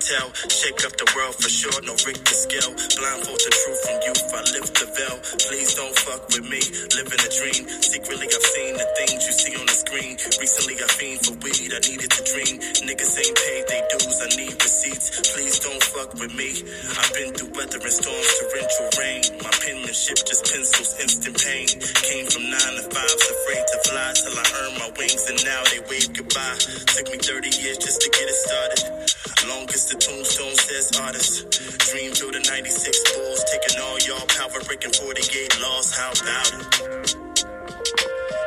Vitale. Shake up the world for sure, no Richter scale. Blindfold the truth from youth, I lift the veil. Please don't fuck with me, living a dream. Secretly, I've seen the things you see on the screen. Recently, I fiend for weed, I needed to dream. Niggas ain't paid they dues, I need receipts. Please don't fuck with me. I've been through weather and storms, torrential rain. My penmanship just pencils instant pain. Came from nine to fives, afraid to fly till I earned my wings, and now they wave goodbye. Took me 30 years just to get it started. Longest the tombstone says artist. Dream through the 96 Bulls, taking all y'all power, breaking 48 laws. How about it?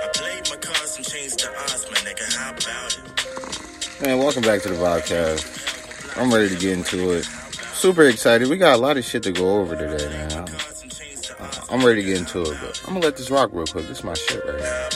I played my cards and changed the odds, my nigga. How about it? Man, welcome back to the podcast. I'm ready to get into it. Super excited. We got a lot of shit to go over today, man. I'm, I'm ready to get into it, but I'm gonna let this rock real quick. This is my shit right here.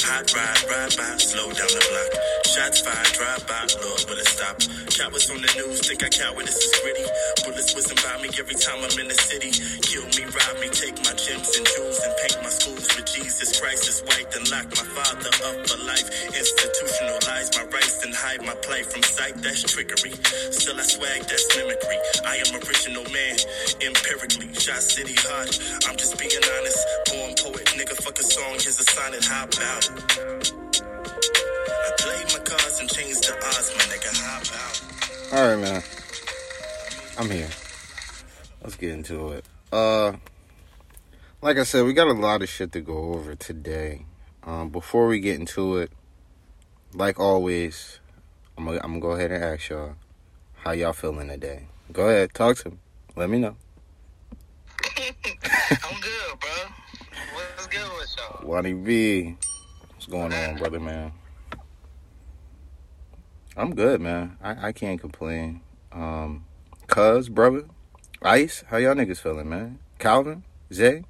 Hot ride, ride by, slow down the block. Shots fired, drive by, Lord, will it stop? Cowards on the news, think I coward, this is gritty. Bullets whizzing by me every time I'm in the city. Kill me, rob me, take my gems and jewels and paint my schools with Jesus Christ is white, then lock my father up for life. Institutionalize my rights and hide my plight from sight, that's trickery. Still I swag, that's mimicry. I am original man, empirically. Shot city hard, I'm just being honest. Born poet, nigga, fuck a song, here's a sonnet, how about it? I played my cards and changed the odds, my nigga, how about it? All right, man. I'm here. Let's get into it. Uh, like I said, we got a lot of shit to go over today. Um, before we get into it, like always, I'm gonna, I'm gonna go ahead and ask y'all how y'all feeling today. Go ahead, talk to me. Let me know. I'm good, bro. What's good with y'all? Wadi B, what's going on, brother, man? I'm good, man. I, I can't complain. Um, Cuz, brother, Ice, how y'all niggas feeling, man? Calvin, Zay,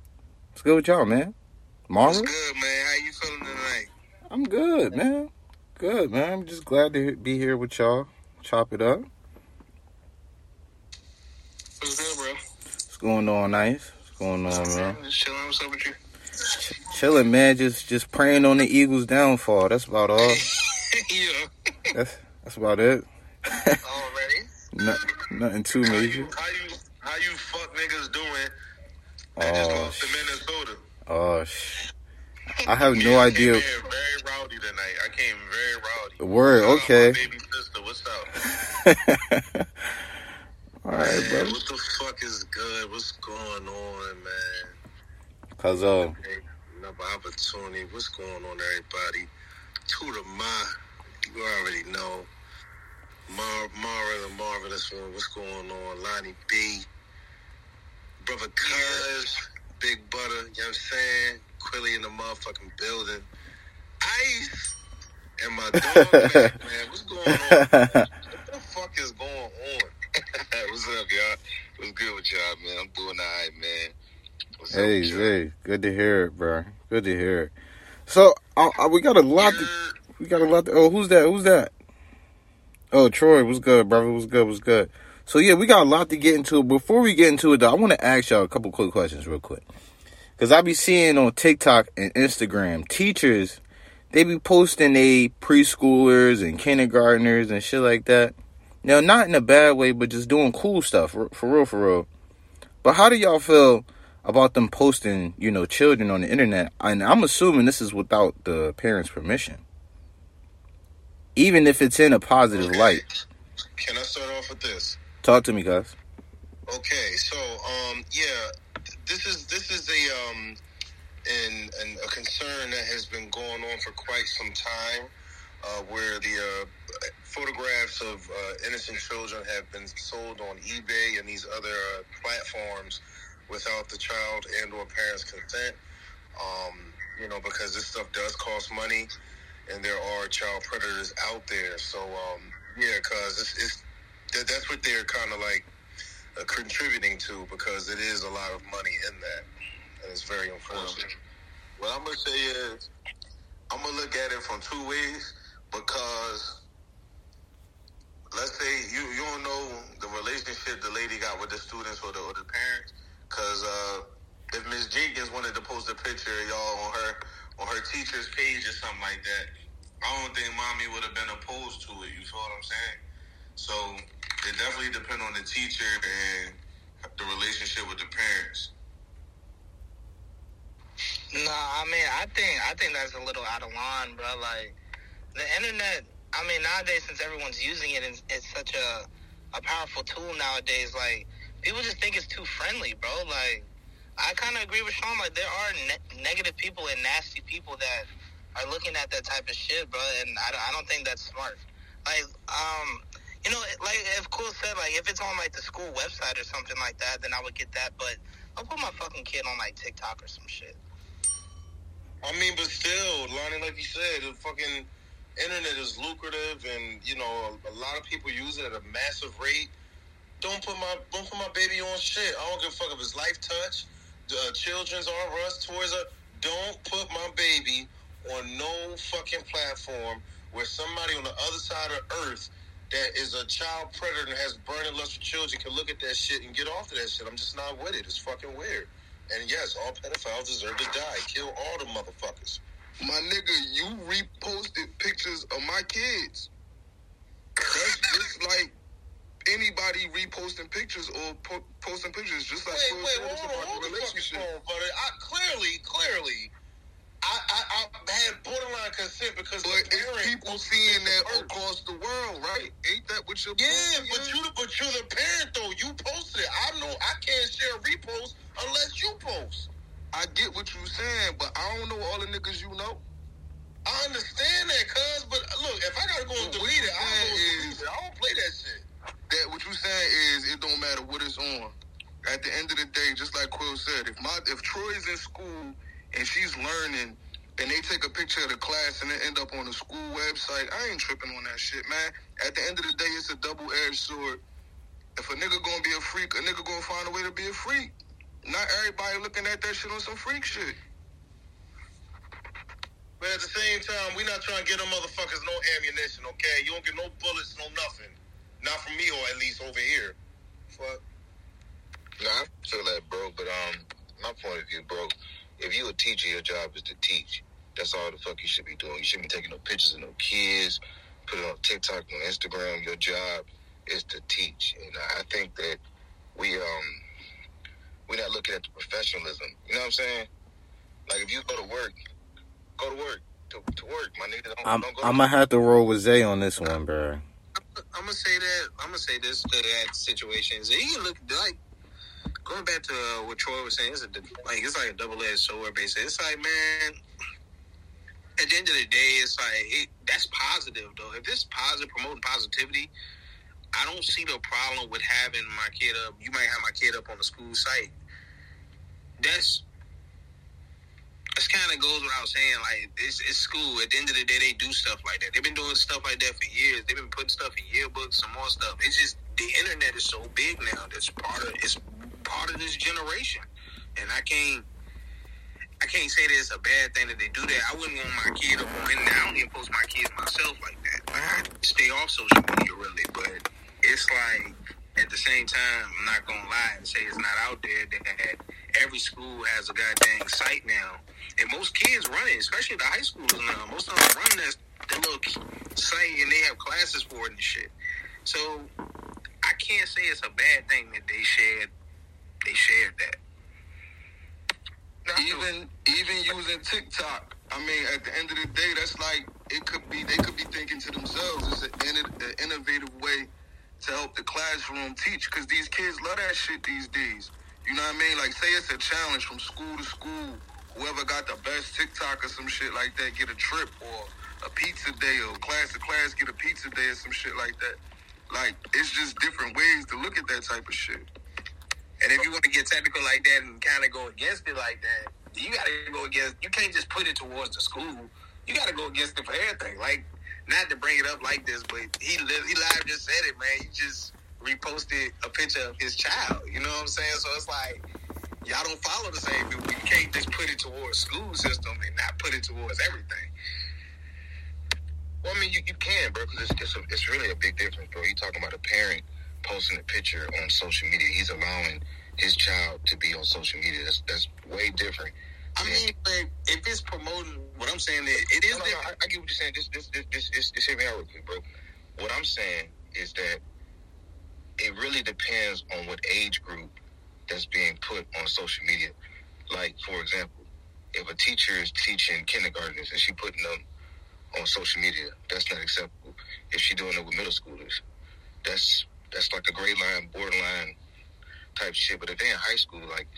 what's good with y'all, man? What's good, man? How you feeling tonight? I'm good, man. Good, man. I'm just glad to be here with y'all. Chop it up. What's good, bro? What's going on, Ice? What's going on, man? Just chilling. What's up with you? Chilling, man. Just just praying on the Eagles' downfall. That's about all. yeah. That's that's about it. Already. No, nothing too How major. you, how you how you fuck niggas doing? That just Oh, lost to Minnesota. oh, sh- I have Yeah, no I idea. Came here very rowdy tonight. I came very rowdy. Word, Shout okay. Baby sister, what's up? all right, Man, brother. what the fuck is good? What's going on, man? Cause uh, Hey, another opportunity. What's going on, everybody? To the Ma, you already know. Mar, Mara, the marvelous one. What's going on? Lonnie B, brother Cuz, Big Butter. You know what I'm saying? Quilly in the motherfucking building. Ice and my dog, man. man. What's going on? What the fuck is going on? What's up, y'all? What's good with y'all, man? I'm doing all right, man. What's up hey with y'all? Good to hear it, bro. Good to hear it. So uh, uh, we got a lot. To, Good. We got a lot. To, oh, who's that? Who's that? Oh, Troy, what's good, brother? What's good? What's good? So yeah, we got a lot to get into. Before we get into it, though, I want to ask y'all a couple quick questions, real quick, because I be seeing on TikTok and Instagram teachers they be posting they preschoolers and kindergartners and shit like that. Now, not in a bad way, but just doing cool stuff for real, for real. But how do y'all feel about them posting, you know, children on the internet? And I'm assuming this is without the parents' permission, even if it's in a positive Okay. light. Can I start off with this? Talk to me, guys. Okay, so um, yeah, this is this is a um, an, an a concern that has been going on for quite some time, uh, where the uh, photographs of uh, innocent children have been sold on eBay and these other uh, platforms without the child and or parents' consent. Um, you know, because this stuff does cost money, and there are child predators out there. So um, yeah, because it's, it's that, that's what they're kind of like uh, contributing to because it is a lot of money in that, and it's very unfortunate. What I'm gonna say is, I'm gonna look at it from two ways because let's say you you don't know the relationship the lady got with the students or the or the parents, because uh, if Miss Jenkins wanted to post a picture of y'all on her on her teacher's page or something like that, I don't think mommy would have been opposed to it. You feel what I'm saying? So it definitely depends on the teacher and the relationship with the parents. No, I mean, I think I think that's a little out of line, bro. Like the internet. I mean, nowadays since everyone's using it, it's, it's such a a powerful tool nowadays. Like people just think it's too friendly, bro. Like I kind of agree with Sean. Like there are ne- negative people and nasty people that are looking at that type of shit, bro. And I, I don't think that's smart. Like, um, you know, like if Cool said, like if it's on like the school website or something like that, then I would get that. But I'll put my fucking kid on like TikTok or some shit. I mean, but still, Lonnie, like you said, the fucking internet is lucrative, and you know, a, a lot of people use it at a massive rate. Don't put my don't put my baby on shit. I don't give a fuck if it's Lifetouch, uh, Children's R Us, Toys R. Don't put my baby on no fucking platform where somebody on the other side of Earth that is a child predator and has burning lust for children can look at that shit and get off of that shit. I'm just not with it. It's fucking weird. And yes, all pedophiles deserve to die. Kill all the motherfuckers. My nigga, you reposted pictures of my kids. That's just like anybody reposting pictures or po- posting pictures, just like Wait, wait, hold on, about hold the relationship. phone, brother. I clearly, clearly, I, I, I had borderline consent because But the parent people seeing that first. across the world, right? Ain't that what you're Yeah, but you, but you're the parent though. You posted it. I know I can't share repost unless you post. I get what you're saying, but I don't know all the niggas you know. I understand that, cuz. But look, if I gotta go and delete it, saying and is-. I don't play that shit. That what you're saying is it don't matter what it's on. At the end of the day, just like Quill said, if my if Troy's in school and she's learning and they take a picture of the class and it end up on the school website, I ain't tripping on that shit, man. At the end of the day, it's a double edged sword. If a nigga gonna be a freak, a nigga gonna find a way to be a freak. Not everybody looking at that shit on some freak shit. But at the same time, we not trying to get them motherfuckers no ammunition, okay? You don't get no bullets, no nothing. Not from me, or at least over here. Fuck. No, I feel that, bro. But um, my point of view, bro, if you a teacher, your job is to teach. That's all the fuck you should be doing. You shouldn't be taking no pictures of no kids, put it on TikTok, on Instagram. Your job is to teach, and I think that we um we're not looking at the professionalism. You know what I'm saying? Like if you go to work, go to work. To, to work, my nigga. Don't, I'm don't go I'm gonna have to roll with Zay on this one, bro. I'm gonna say that. I'm gonna say this to that situation. So you look like going back to uh, what Troy was saying. It's a, like it's like a double edged sword. Basically, it's like man. At the end of the day, it's like it, that's positive though. If it's positive, promoting positivity, I don't see the problem with having my kid up. You might have my kid up on the school site. That's that's kind of goes without saying. Like it's, it's school. At the end of the day, they do stuff like that. They've been doing stuff like that for years. They've been putting stuff in yearbooks, some more stuff. It's just the internet is so big now. That's part of it's part of this generation, and I can't. I can't say that it's a bad thing that they do that. I wouldn't want my kid on internet. I don't even post my kids myself like that. I stay off social media really, but it's like at the same time, I'm not gonna lie and say it's not out there. That every school has a goddamn site now, and most kids run it, especially the high schoolers now. Most of them run that, that little site, and they have classes for it and shit. So I can't say it's a bad thing that they shared. They shared that. even even using TikTok. I mean, at the end of the day, that's like it could be. They could be thinking to themselves, it's an, an innovative way to help the classroom teach because these kids love that shit these days. You know what I mean? Like, say it's a challenge from school to school. Whoever got the best TikTok or some shit like that get a trip or a pizza day or class to class get a pizza day or some shit like that. Like, it's just different ways to look at that type of shit. And if you want to get technical like that and kind of go against it like that, you got to go against. You can't just put it towards the school. You got to go against it for everything. Like, not to bring it up like this, but he he live just said it, man. He just reposted a picture of his child. You know what I'm saying? So it's like y'all don't follow the same. people. You can't just put it towards school system and not put it towards everything. Well, I mean, you, you can, bro, because it's, it's, a, it's really a big difference, bro. You talking about a parent posting a picture on social media. He's allowing his child to be on social media. That's that's way different. I mean, like, if it's promoting what I'm saying, it, it is No, no, no. I, I get what you're saying. Just, just, just, just, just, just hear me out real quick, bro. what I'm saying is that it really depends on what age group that's being put on social media. Like, for example, if a teacher is teaching kindergartners and she putting them on social media, that's not acceptable. If she doing it with middle schoolers, that's that's like a grade line, borderline type shit. But if they in high school, like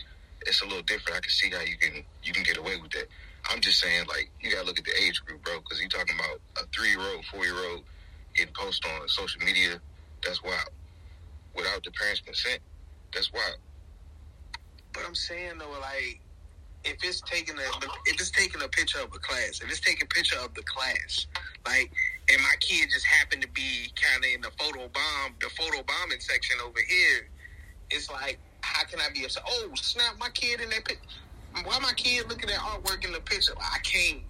it's a little different. I can see how you can you can get away with that. I'm just saying, like you gotta look at the age group, bro, because you talking about a three year old, four year old getting posted on social media. That's wild. Without the parents' consent, that's wild. But I'm saying though, like, if it's taking a if it's taking a picture of a class, if it's taking a picture of the class, like, and my kid just happened to be kind of in the photo bomb, the photo bombing section over here, it's like, how can I be upset? Oh, snap, my kid in that picture. Why my kid looking at artwork in the picture? I can't,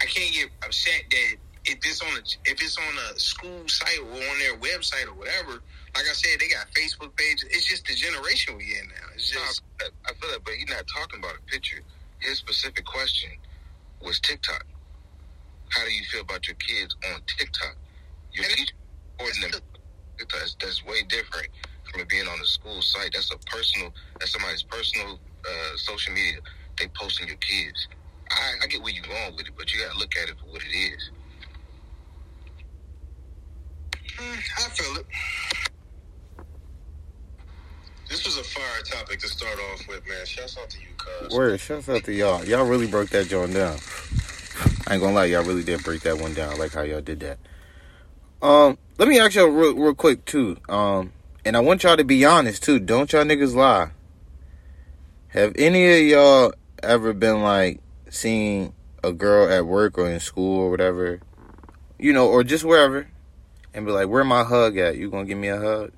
I can't get upset that if it's on a if it's on a school site or on their website or whatever. Like I said, they got Facebook pages. It's just the generation we in now. It's just I, I feel that, but he's not talking about a picture. His specific question was TikTok. How do you feel about your kids on TikTok? Your teacher them. That's, that's way different from it being on a school site. That's a personal. That's somebody's personal uh, social media. They posting your kids. I, I get where you're going with it, but you got to look at it for what it is. mm, I feel it. This was a fire topic to start off with, man. Shouts out to you, cuz. Word, shouts out to y'all. Y'all really broke that joint down. I ain't gonna lie, y'all really did break that one down. I like how y'all did that. Um, let me ask y'all real, real quick too. Um, and I want y'all to be honest too. Don't y'all niggas lie. Have any of y'all ever been like seeing a girl at work or in school or whatever, you know, or just wherever, and be like, "Where my hug at? You gonna give me a hug?"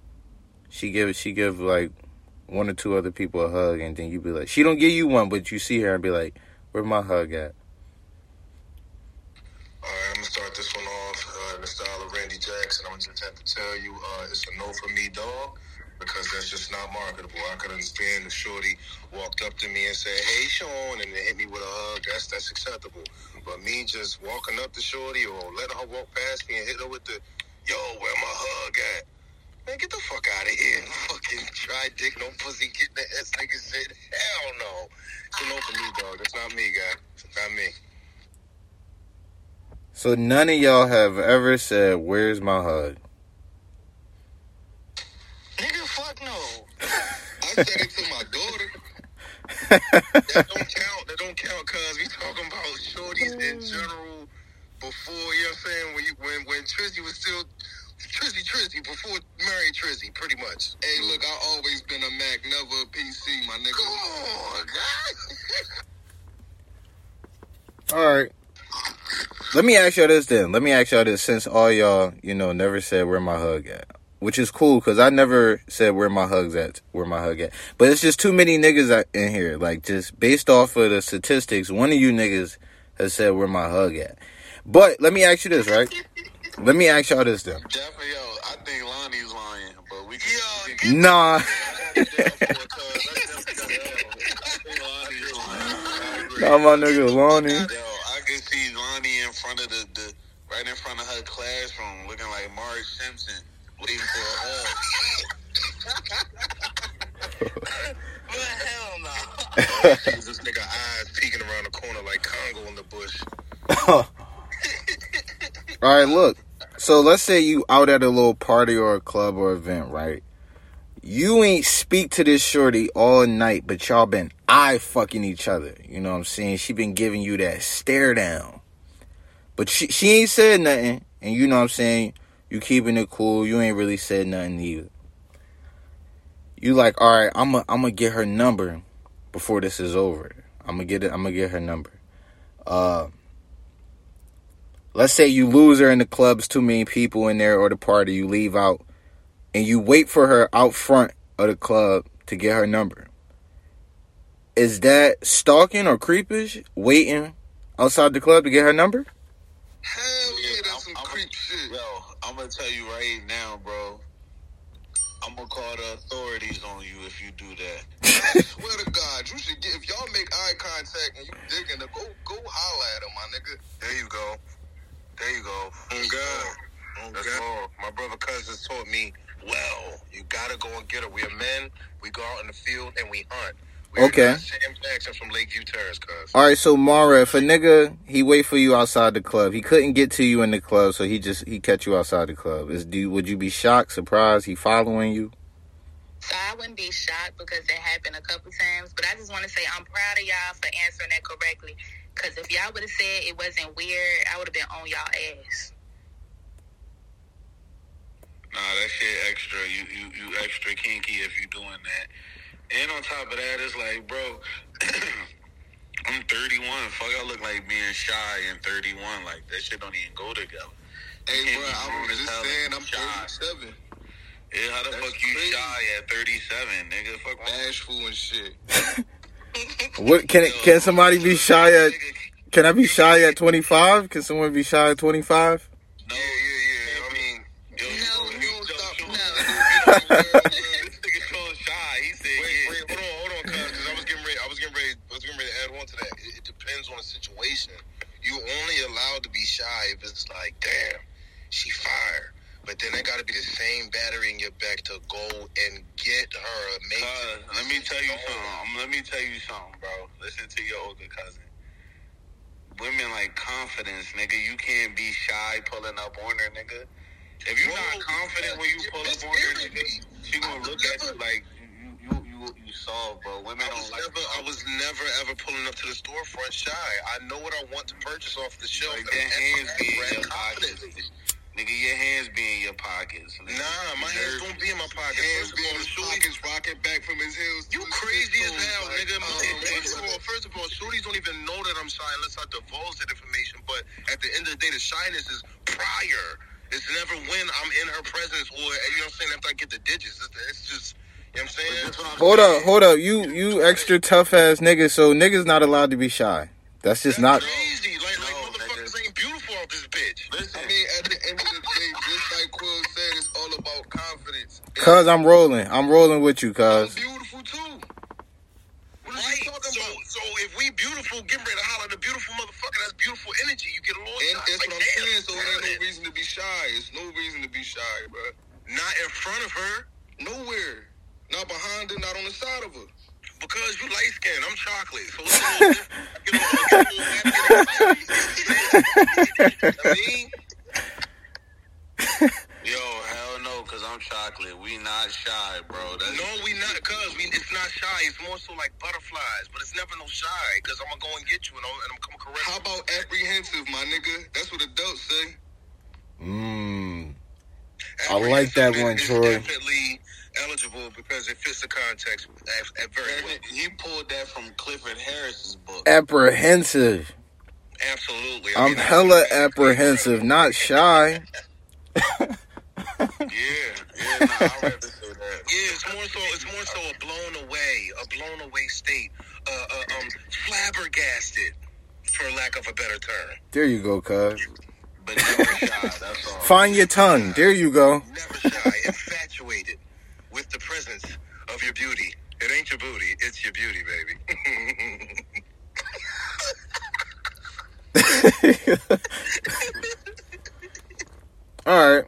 She give she give like one or two other people a hug, and then you be like, she don't give you one, but you see her and be like, "Where my hug at?" All right, I'm gonna start this one off uh, in the style of Randy Jackson. I'm gonna just have to tell you, uh, it's a no for me, dog, because that's just not marketable. I could understand if Shorty walked up to me and said, "Hey, Sean," and then hit me with a hug. That's that's acceptable. But me just walking up to Shorty or letting her walk past me and hit her with the, "Yo, where my hug at?" Man, get the fuck out of here. Fucking try dick, no pussy, get the ass nigga shit. Hell no. It's no for me, dog. That's not me, guy. It's not me. So none of y'all have ever said, "Where's my hug?" Nigga, fuck no. I said it to my daughter. That don't count. That don't count, cause we talking about shorties in mm. general. Before you know what I'm saying, when you when when Trizzy was still Trizzy Trizzy before married Trizzy, pretty much. Hey, look, I always been a Mac, never a PC, my nigga. Come on. All right. Let me ask y'all this then. Let me ask y'all this since all y'all, you know, never said where my hug at. Which is cool because I never said where my hugs at, where my hug at. But it's just too many niggas in here. Like just based off of the statistics, one of you niggas has said where my hug at. But let me ask you this, right? Let me ask y'all this then. Definitely, yo, I think Lonnie's lying, but we can. Uh, we get Nah. Nah, my nigga Lonnie. Yo, I can see Lonnie in front of the, the right in front of her classroom, looking like Marge Simpson, waiting for a hug. But hell no. this nigga eyes peeking around the corner like Congo in the bush. All right, look. So let's say you out at a little party or a club or event, right? You ain't speak to this shorty all night, but y'all been eye fucking each other. You know what I'm saying? She been giving you that stare down. But she she ain't said nothing, and you know what I'm saying? You keeping it cool. You ain't really said nothing either. You like, all right, I'm gonna I'm gonna get her number before this is over. I'm gonna get it. I'm gonna get her number. Uh, let's say you lose her in the clubs, too many people in there, or the party, you leave out, and you wait for her out front of the club to get her number. Is that stalking or creepish? Waiting outside the club to get her number? Hell yeah, I'm- that's some I'm- creep shit. Yo, I'm gonna tell you right now, bro. I'm gonna call the authorities on you if you do that. I swear to God, you should get if y'all make eye contact and you digging go go holla at him, my nigga. There you go. There you go. Oh God. That's Okay. all. My brother cousins taught me well. You gotta go and get her. We are men. We go out in the field and we hunt. We are Okay. Sam Jackson from Lakeview Terrace, cuz. All right, so Mara, if a nigga he wait for you outside the club, he couldn't get to you in the club, so he just he catch you outside the club. Is do you, would you be shocked, surprised he following you? So I wouldn't be shocked because it happened a couple times. But I just want to say I'm proud of y'all for answering that correctly. Because if y'all would have said it wasn't weird, I would have been on y'all ass. Nah, that shit extra. You you you extra kinky if you doing that. And on top of that, it's like, bro, I'm 31. Fuck, I look like being shy and 31. Like that shit don't even go together. Hey, bro, I grown was just saying I'm shy. 37. Yeah, how the That's fuck you crazy. shy at 37, nigga? Fuck wrong Bashful and shit. What can it, can somebody be shy at? Can I be shy at twenty five? Can someone be shy at twenty five? No, Yeah, yeah, yeah. I mean, Yo, No, you you don't stop. no. This nigga so shy. He said, wait, yeah. wait, hold on, hold on, cuz, I was getting ready. I was getting ready. I was getting ready to add on to that. It, it depends on the situation. You only allowed to be shy if it's like, damn, she fired. But then there got to be the same battery in your back to go and get her. Make let me tell you something. Let me tell you something, bro. Listen to your older cousin. Women like confidence, nigga. You can't be shy pulling up on her, nigga. If you're not confident when you pull up on her, nigga, she gonna I look at you like you, you, you, you bro. Women I don't was like. never, I was never ever pulling up to the storefront shy. I know what I want to purchase off the shelf. Like hands act be in right your pockets, confidently. nigga. Your hands be in your pockets. nigga. Nah, my hands don't be in my pocket. Hands First of being his the pockets, rocking back from his heels. you crazy as hell, like, nigga. um, First of all, first of all, shorties don't even know that I'm shy unless I divulge that information. But at the end of the day, the shyness is prior. It's never when I'm in her presence or you know what I'm saying after I get the digits. It's, it's just you know what I'm saying. That's what Hold saying. up, hold up. You you extra tough ass nigga. So niggas not allowed to be shy. That's just not. That's crazy. Like, like off this bitch. Listen, I mean, at the end of the day, just like Quill said, it's all about confidence. Cause I'm rolling. I'm rolling with you, cuz. beautiful too. What are Right. you talking So, about? so if we beautiful, get ready to holler at the beautiful motherfucker. That's beautiful energy. You get a little. And shy. that's Like, what I'm damn, saying. So it ain't damn no reason to be shy. It's no reason to be shy, bro. Not in front of her Nowhere. Not behind her, not on the side of her. Because you light skinned. I'm chocolate. So it's a little different. Get a little- get a little happy. I mean, yo, hell no, cause I'm chocolate. We not shy, bro. That's no, we not. Cause we, it's not shy. It's more so like butterflies. But it's never no shy. Cause I'm gonna go and get you and I'm, and I'm coming correct. How about apprehensive, my nigga? That's what adults say. Mmm. I like that one, Troy. Definitely eligible because it fits the context at, at very well. He pulled that from Clifford Harris's book. Apprehensive. Absolutely. I I'm mean, hella apprehensive, not shy. Yeah, yeah, nah, I'd rather say that. Yeah, it's more so. It's more so a blown away, a blown away state, uh, uh, um, flabbergasted, for lack of a better term. There you go, cuz. But never shy, that's all. Find your tongue. There you go. Never shy, infatuated with the presence of your beauty. It ain't your booty, it's your beauty, baby. All right.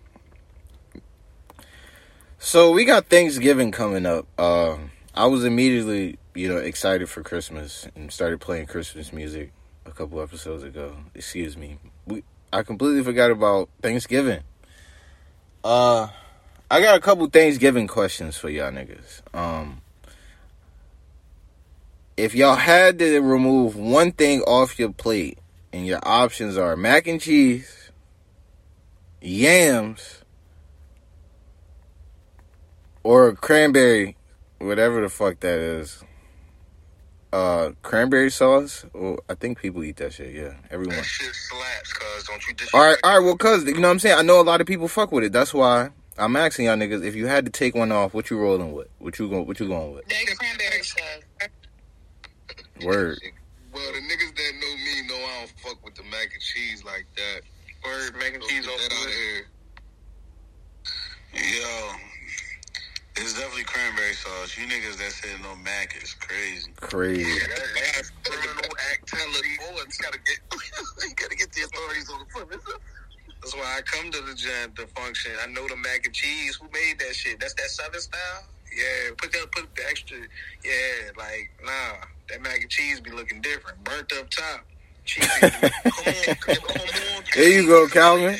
So we got Thanksgiving coming up. Uh, I was immediately, you know, excited for Christmas and started playing Christmas music a couple episodes ago. Excuse me. We I completely forgot about Thanksgiving. Uh, I got a couple Thanksgiving questions for y'all niggas. Um, if y'all had to remove one thing off your plate, and your options are mac and cheese, yams, or cranberry, whatever the fuck that is. Uh, cranberry sauce. Well, I think people eat that shit. Yeah, everyone. that shit slaps, cuz don't you All right, all right. Well, cause you know what I'm saying. I know a lot of people fuck with it. That's why I'm asking y'all niggas. If you had to take one off, what you rolling with? What you going? What you going with? That cranberry sauce. Word. Well, the niggas that know me know I don't fuck with the mac and cheese like that. Word, mac and So cheese get off that out of here. Yo, it's definitely cranberry sauce. You niggas that said no mac is crazy. Crazy. That's criminal activity. You gotta get, you gotta get the authorities on the foot. That's why I come to the gym, the function. I know the mac and cheese. Who made that shit? That's that Southern style. Yeah, put that, put the extra. Yeah, like nah, that mac and cheese be looking different. Burnt up top. Cheese. come on, come on. There you go, Calvin.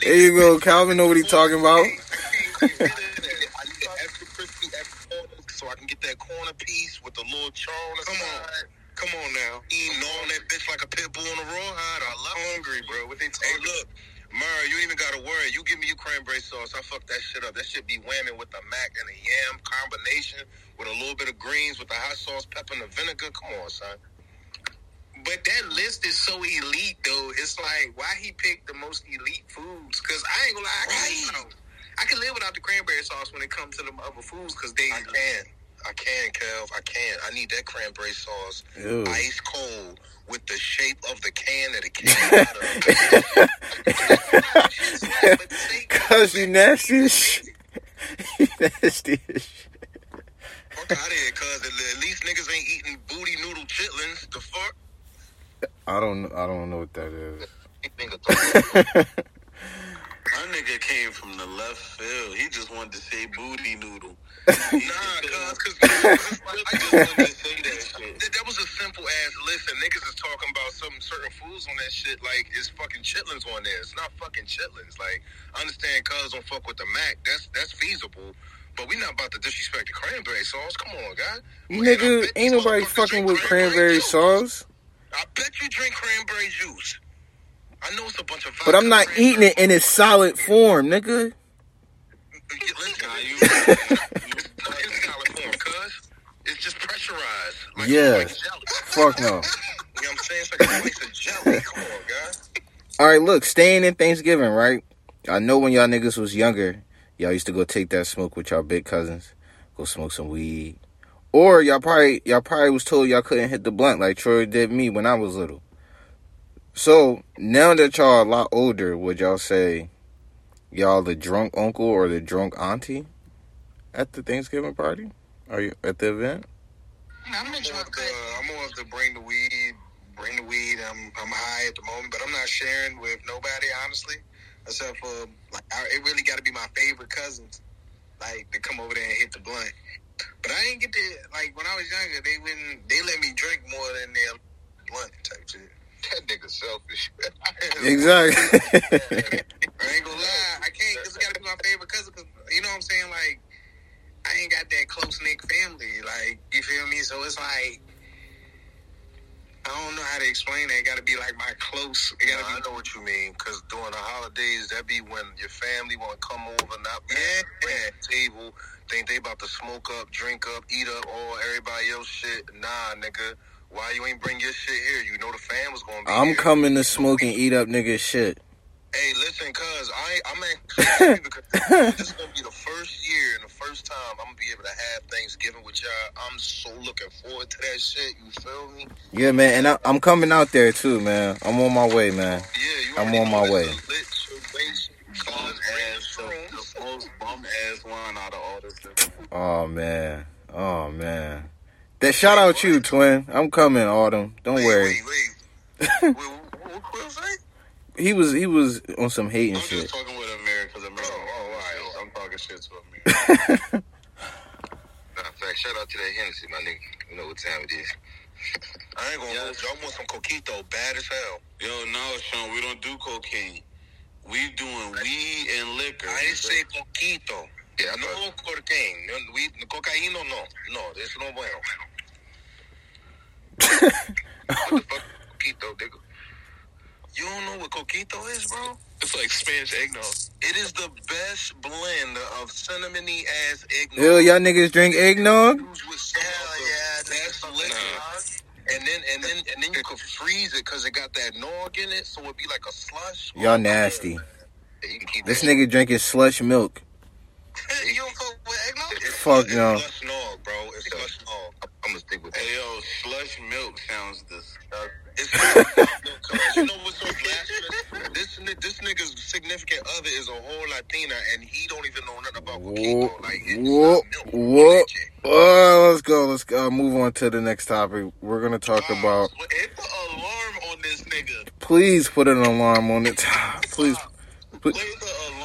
There you go, Calvin. Know what he talking about? I need the extra crispy, extra corner, so I can get that corner piece with the little char on the Come on. Come on now. Eating on that bitch like a pit bull on a rawhide. I love. Hungry, bro. What they Hey, look, Mara, you ain't even gotta worry. You give me your cranberry sauce, I fuck that shit up. That shit be whamming with the mac and the yam combination with a little bit of greens with the hot sauce, pepper, and the vinegar. Come on, son. But that list is so elite, though. It's like why he picked the most elite foods? Because I ain't gonna lie, I can, Right. you know, I can live without the cranberry sauce when it comes to them other foods because they. I can. I can, Kev. I can. I need that cranberry sauce Ew. ice cold with the shape of the can that it came out of. Cause you nasty as shit. You nasty as shit. Fuck out of here, cuz at least niggas ain't eating booty noodle chitlins. The fuck? I don't. I don't know what that is. My nigga came from the left field. He just wanted to say booty noodle. Nah, cuz, cause I just wanted to say that shit. That, that was a simple ass list, and niggas is talking about some certain fools on that shit like it's fucking chitlins on there. It's not fucking chitlins. Like, I understand cuz don't fuck with the Mac. That's that's feasible. But we not about to disrespect the cranberry sauce. Come on, guy. Nigga, ain't nobody fucking with cranberry sauce. I bet you drink cranberry juice. I know it's a bunch of. But I'm not eating it in its solid form, nigga. Listen, Nah, you- it's not in solid form, cuz. It's just pressurized. Like, Yeah. like jelly. Fuck no. You know what I'm saying? It's like a slice of jelly. Come on, guys. All right, look, staying in Thanksgiving, right? I know when y'all niggas was younger, y'all used to go take that smoke with y'all big cousins, go smoke some weed, or y'all probably y'all probably was told y'all couldn't hit the blunt like Troy did me when I was little. So now that y'all a lot older, would y'all say y'all the drunk uncle or the drunk auntie at the Thanksgiving party? Are you at the event? I'm I'm the drunk the, I'm more of the bring the weed, bring the weed. I'm I'm high at the moment, but I'm not sharing with nobody, honestly, except for like I, it really got to be my favorite cousins, like to come over there and hit the blunt. But I didn't get to like when I was younger. They wouldn't. They let me drink more than their blunt type shit. That nigga selfish. Exactly. I ain't gonna lie, I can't because it got to be my favorite cousin. Cause you know what I'm saying? Like, I ain't got that close knit family. Like, you feel me? So it's like, I don't know how to explain that. It got to be like my close. It Yeah, got I to know what you mean. Cause during the holidays, that be when your family want to come over, not Yeah. at the table. Think they about to smoke up, drink up, eat up all everybody else shit. Nah, nigga. Why you ain't bring your shit here? You know the fam was gonna be. I'm here. coming to smoke and eat up niggas shit. Hey, listen, cuz I I'm happy because this is gonna be the first year and the first time I'm gonna be able to have Thanksgiving with y'all. I'm so looking forward to that shit. You feel me? Yeah, man, and I, I'm coming out there too, man. I'm on my way, man. Yeah, you I'm on my way. it's a lit situation. Bum Cuz ass, the, the most bum ass one out of all this. shit. Oh man, oh man. That shout out you, twin. I'm coming, Autumn. Don't wait, worry. Wait, wait. wait what, what Quill? He was he was on some hating shit. I'm shit. just talking with Amir because Amir. Oh, oh, all right. I'm talking shit to Amir. Matter of fact, shout out to that Hennessy, my nigga. You know what time it is. I ain't gonna Yeah. hold you. I want some coquito, bad as hell. Yo, no, Sean, we don't do cocaine. We doing weed and liquor. I ain't say coquito. Yeah, No know. cocaine. No, we, cocaíno, no. No, it's no bueno. What the fuck, Quito, nigga? You don't know what coquito is, bro? It's like Spanish eggnog. It is the best blend of cinnamony ass eggnog. Ew, y'all niggas drink eggnog? Used with some of the best liquor. And then and then and then you could freeze it because it got that nog in it, so it'd be like a slush. Y'all nasty. Yeah, you can keep This nigga drinking slush milk. You don't fuck with eggnog? It's, Fuck it's no. slush nog, bro. It's slush nog. I'm gonna stick with that. Hey, yo, slush milk sounds disgusting. It's slush you know what's so blasphemous? This this nigga's significant other is a whole Latina, and he don't even know nothing about Whoa, coquito. Like it's whoa, not milk. whoa. Leche. Oh, let's go. Let's go. move on to the next topic. We're gonna talk about. Hit the alarm on this nigga. Please put an alarm on it. Please. Play the alarm.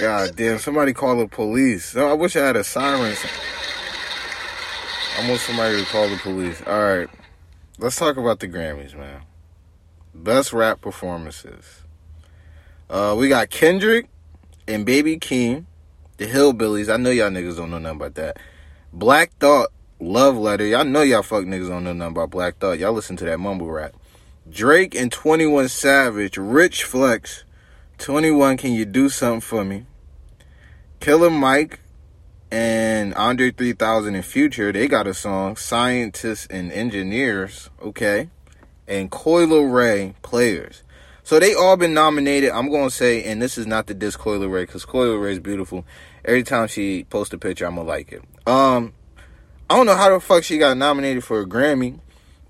God damn, somebody call the police. I wish I had a siren. I want somebody to call the police. All right, let's talk about the Grammys, man. Best rap performances. Uh, we got Kendrick and Baby Keem, the Hillbillies. I know y'all niggas don't know nothing about that. Black Thought, Love Letter. Y'all know y'all fuck niggas don't know nothing about Black Thought. Y'all listen to that mumble rap. Drake and 21 Savage, Rich Flex, 21 Can You Do Something For Me? Killer Mike and Andre 3000 and Future, they got a song, Scientists and Engineers, okay? And Coi Leray, Players. So they all been nominated. I'm going to say, and this is not the disc Coi Leray, because Coi Leray is beautiful. Every time she posts a picture, I'm going to like it. Um, I don't know how the fuck she got nominated for a Grammy,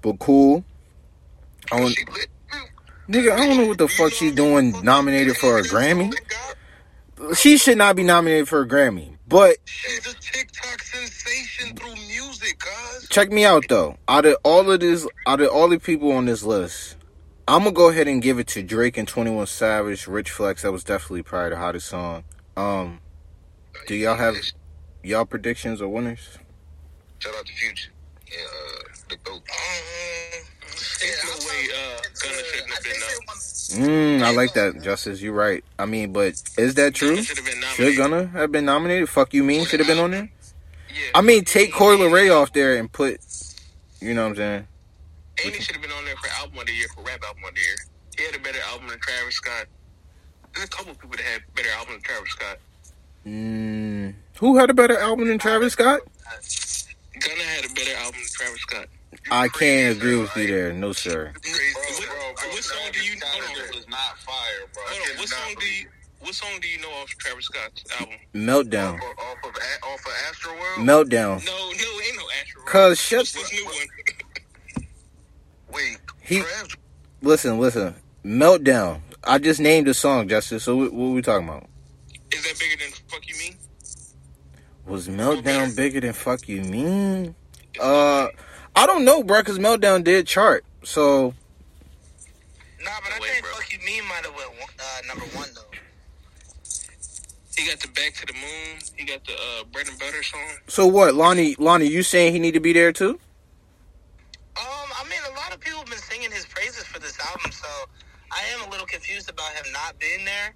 but cool. I don't, nigga, I don't know what the fuck she doing nominated for a Grammy. She should not be nominated for a Grammy. But She's a TikTok sensation through music, cuz. check me out though. Out of all of this, out of all the people on this list, I'm gonna go ahead and give it to Drake and 21 Savage, Rich Flex. That was definitely probably the hottest song. Um, do y'all have y'all predictions or winners? Shout out to Future. Yeah, uh, the GOAT. There's no way uh, Gunna shouldn't have been uh, Mm, I like that, Justice. You're right. I mean, but is that true? Should have been nominated. Gunna have been nominated? Fuck you mean should have been on there? Yeah. I mean, take Coi Leray off there and put, you know what I'm saying? And he should have been on there for album of the year, for rap album of the year. He had a better album than Travis Scott. There's a couple people that had better album than Travis Scott. Mm, who had a better album than Travis Scott? Gunna had a better album than Travis Scott. I can't agree with you there. No, sir. What- bro, bro, what song do you- hold on. It not fire, bro. Hold on, what song do you what song do you know off Travis Scott's album? Meltdown. Off of, off of, off of Astroworld? Meltdown. No, no, ain't no Astro. Cause shut. What's this new one? Wait, He- Listen, listen. Meltdown. I just named the song, Justice. So what, what we talking about? Is that bigger than Fuck You Mean? Was Meltdown bigger than Fuck You Mean? Uh, I don't know, bro. Cause Meltdown did chart. So Nah, but I Wait, think bro. Fuck You Mean might have went uh, number one though. He got the Back to the Moon. He got the uh, Bread and Butter song. so what, Lonnie? Lonnie, you saying he need to be there too? Um, I mean, a lot of people have been singing his praises for this album, so I am a little confused about him not being there.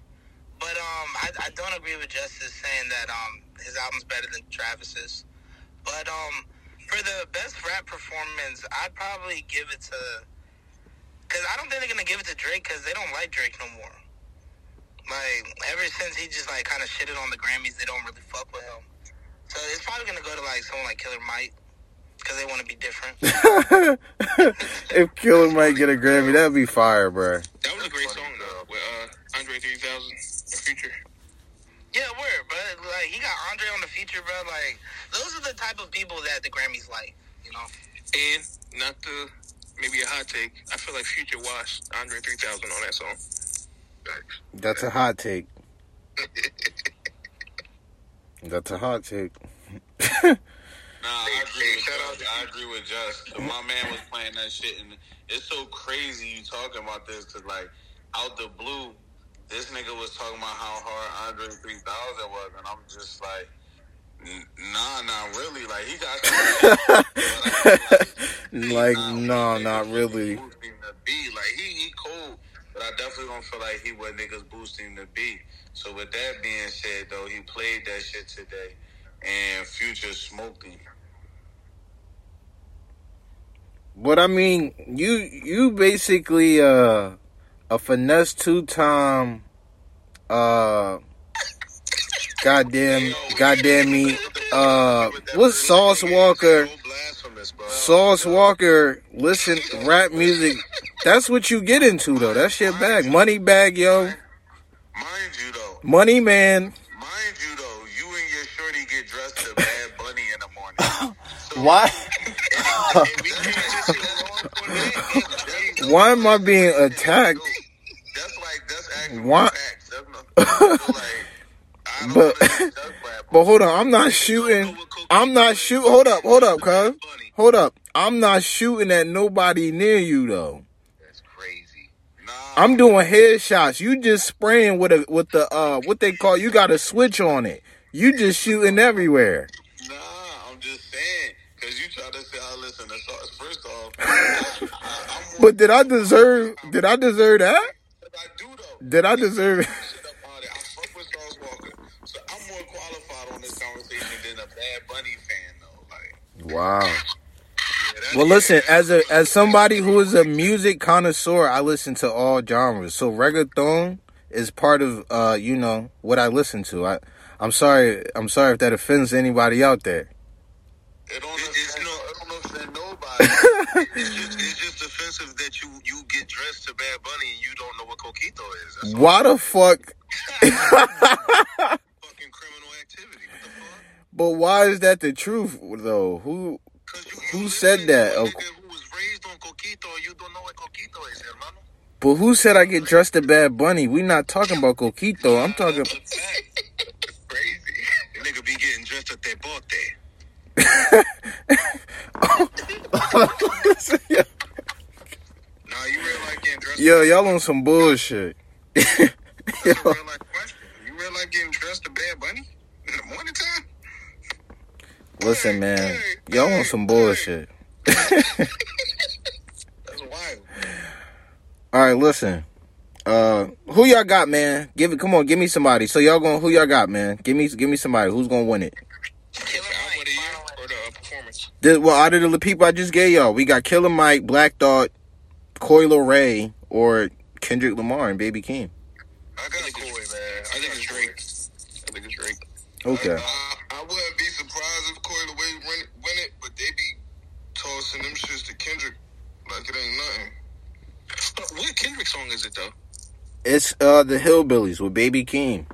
But um, I, I don't agree with Justice saying that um his album's better than Travis's. But um, for the best rap performance, I'd probably give it to. Cause I don't think they're gonna give it to Drake because they don't like Drake no more. Like ever since he just like kind of shitted on the Grammys, they don't really fuck with him. So it's probably gonna go to like someone like Killer Mike because they want to be different. if Killer Mike get a Grammy, that'd be fire, bro. That was a great song though, with uh, Andre 3000 and Future. Yeah, word, but like he got Andre on the feature, bro. Like those are the type of people that the Grammys like, you know. And not the maybe a hot take. I feel like Future washed Andre 3000 on that song. That's a hot take. That's a hot take. Nah, I Hey, agree. with shout out I agree with Just. My man was playing that shit, and it's so crazy you talking about this because, like, out the blue, this nigga was talking about how hard Andre 3000 was, and I'm just like, nah, not really. Like, he got some shit, but I feel Like, nah, niggas not really. Boosting the beat. Like, he, he cool, but I definitely don't feel like he was niggas boosting the beat. So, with that being said, though, he played that shit today, and Future him. But I mean, you you basically uh a finesse two time uh goddamn goddamn me uh what's Sauce Walka? So blasphemous, bro. Sauce Walka listen rap music that's what you get into though. That shit bag. Money bag yo. Mind you, though, money man. Mind you, though, you and your shorty get dressed to Bad Bunny in the morning. Why and we can't just get along for that. why am I being attacked That's like that's actual Why- facts. That's not like I don't But- rap. but hold on I'm not shooting I'm not shoot hold up hold up cuz hold up I'm not shooting at nobody near you though That's crazy. Nah, I'm doing headshots. You just spraying with a with the uh what they call you got a switch on it. You just shooting everywhere. Nah, I'm just saying because you try to say, "I listen. First off, I, I, I'm more But did I deserve did I deserve that? I do though. Did I deserve Shit up on it. I fuck with Sauce Walka, so I'm more qualified on this conversation than a Bad Bunny fan though. Like, Wow. Well listen, as a as somebody who is a music connoisseur, I listen to all genres. So reggaeton is part of uh, you know, what I listen to. I I'm sorry I'm sorry if that offends anybody out there. It don't It- it's offend, no- it don't offend nobody. It's just, it's just offensive that you you get dressed to Bad Bunny and you don't know what coquito is. That's. Why the fuck fucking criminal activity. What the fuck? but why is that the truth though? Who you, Who said that? Nigga who was raised on coquito, you don't know what coquito is, hermano. but who said I get dressed to Bad Bunny? We not talking about Coquito. I'm talking That's a fact. It's crazy. Nigga be getting dressed at their. Nah, you real life getting dressed. Yo, y'all on some bullshit. That's a real life question. You real life getting dressed to Bad Bunny in the morning time? Listen, man, y'all on some bullshit. That's wild. All right, listen. Uh, who y'all got, man? Give it. Come on, give me somebody. So y'all going? Who y'all got, man? Give me, give me somebody. Who's gonna win it? Killer album the or the uh, performance? This, well, out of the people I just gave y'all, we got Killer Mike, Black Thought, Coi Leray, or Kendrick Lamar and Baby Keem. I got Coi, man. I think it's Drake. I think it's Drake. Okay. I, I wouldn't be surprised if Coi Leray win it, win it, but they be tossing them shits to Kendrick like it ain't nothing. But what Kendrick song is it though? It's uh the Hillbillies with Baby Keem.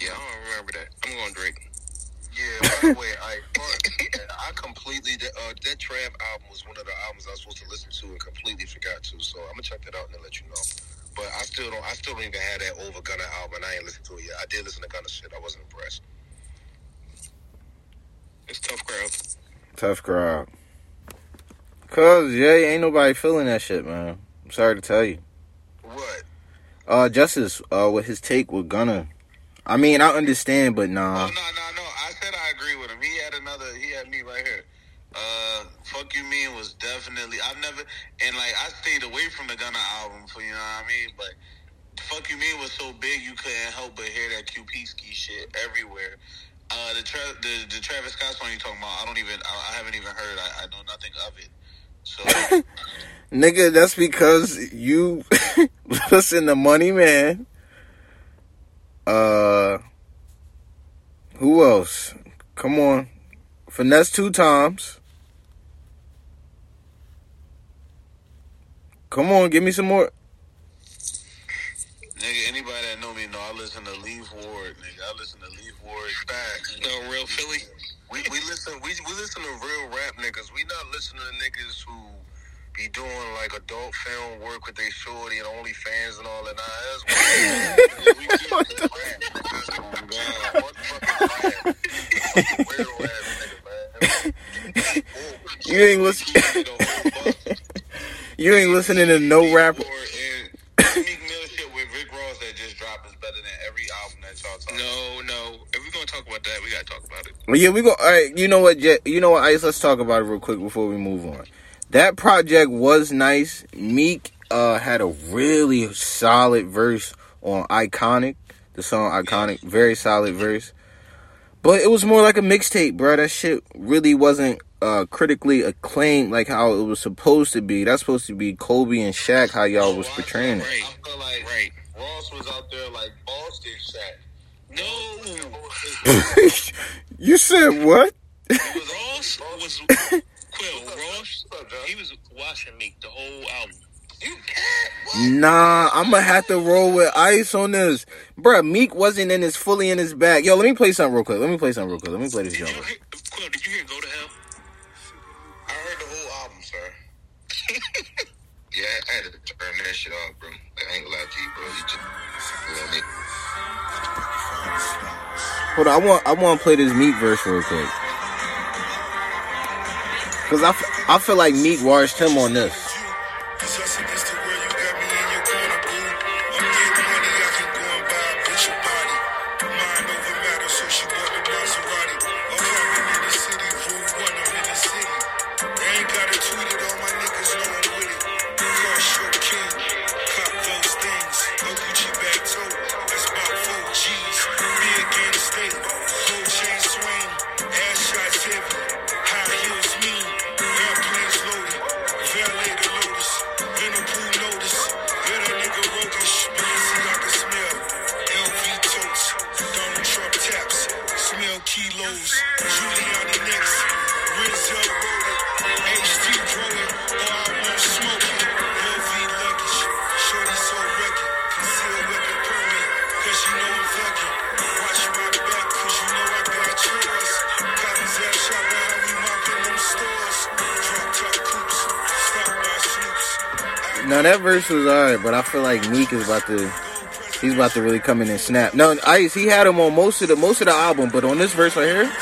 Yeah, I don't remember that. I'm going Drake. Yeah, by the way, I I completely uh, that Trav album was one of the albums I was supposed to listen to and completely forgot to. So I'm gonna check that out and then let you know. But I still don't I still don't even have that over Gunna album. and I ain't listened to it yet. I did listen to Gunna shit. I wasn't impressed. It's tough crowd. Tough crowd. Cause yeah, ain't nobody feeling that shit, man. I'm sorry to tell you. What? Uh, Justice, uh, with his take with Gunna. I mean, I understand, but Oh nah. no, no, no! I said I agree with him. He had another. He had me right here. Uh, "Fuck You Mean" was definitely. I've never and like I stayed away from the Gunna album for you know what I mean. But "Fuck You Mean" was so big you couldn't help but hear that QPski shit everywhere. Uh, the, Tra- the the Travis Scott song you talking about? I don't even. I, I haven't even heard. I, I know nothing of it. So Nigga, that's because you listen to Money Man. Uh, who else? Come on, finesse two times. Come on, give me some more. nigga, anybody that know me know I listen to Leave Ward. Nigga, I listen to Leave Ward. Facts. No real Philly. We we listen we we listen to real rap niggas. We not listening to niggas who be doing like adult film work with their shorty and OnlyFans and all that. Nah, that's we keep it rap, niggas. Oh, God. One fucking rap. Fucking real rap nigga, man. You ain't listen. you ain't listening to no rap. Or Meek Mill shit with Rick Ross that just dropped is better than every album that y'all talk. No, no. If we're gonna talk about that, we gotta talk about it. Well, yeah, we go. All right, you know what, Jet? You know what, Ice? Let's talk about it real quick before we move on. That project was nice. Meek uh, had a really solid verse on "Iconic," the song "Iconic." Very solid verse, but it was more like a mixtape, bro. That shit really wasn't uh, critically acclaimed like how it was supposed to be. That's supposed to be Kobe and Shaq. How y'all was portraying it. Right. I feel like Right. Ross was out there like Boston Shaq. No. you said what? Ross was Quill. Ross. He was watching me the whole album. You can't. Nah, I'm gonna have to roll with ice on this, Bruh, Meek wasn't in his fully in his bag. Yo, let me play something real quick. Let me play something real quick. Let me play this Did you hear, Quill? Did you hear "Go to Hell"? I heard the whole album, sir. yeah, I had to turn that shit off, bro. I ain't gonna lie to you, bro. You just, you know what I mean? Hold on, I want I want to play this Meek verse real quick. Cause I, f- I feel like Meek washed him on this. Cause I said this but I feel like Meek is about to he's about to really come in and snap. No, Ice he had him on most of the most of the album, but on this verse right here,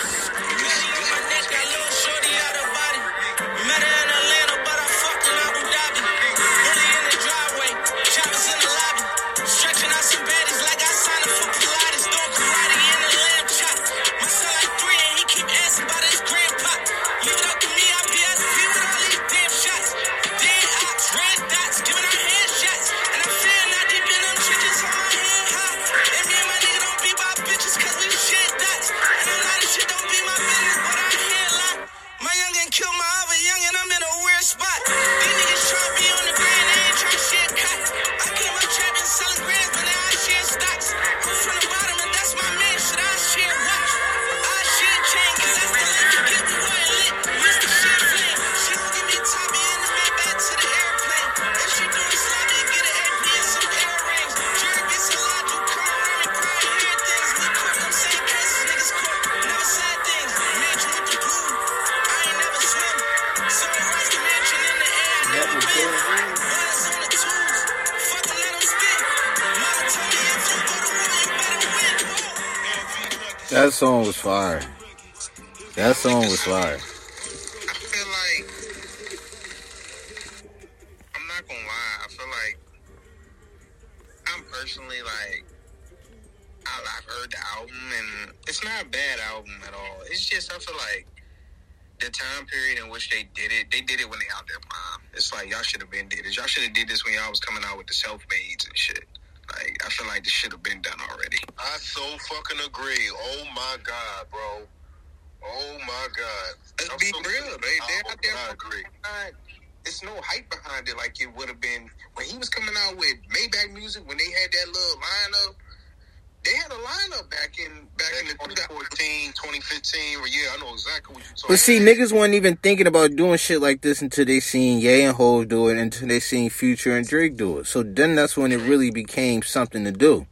back in back in the 2014, 2015, or yeah, I know exactly what you're talking But see, niggas weren't even thinking about doing shit like this until they seen Ye and Hove do it, until they seen Future and Drake do it. So then that's when it really became something to do.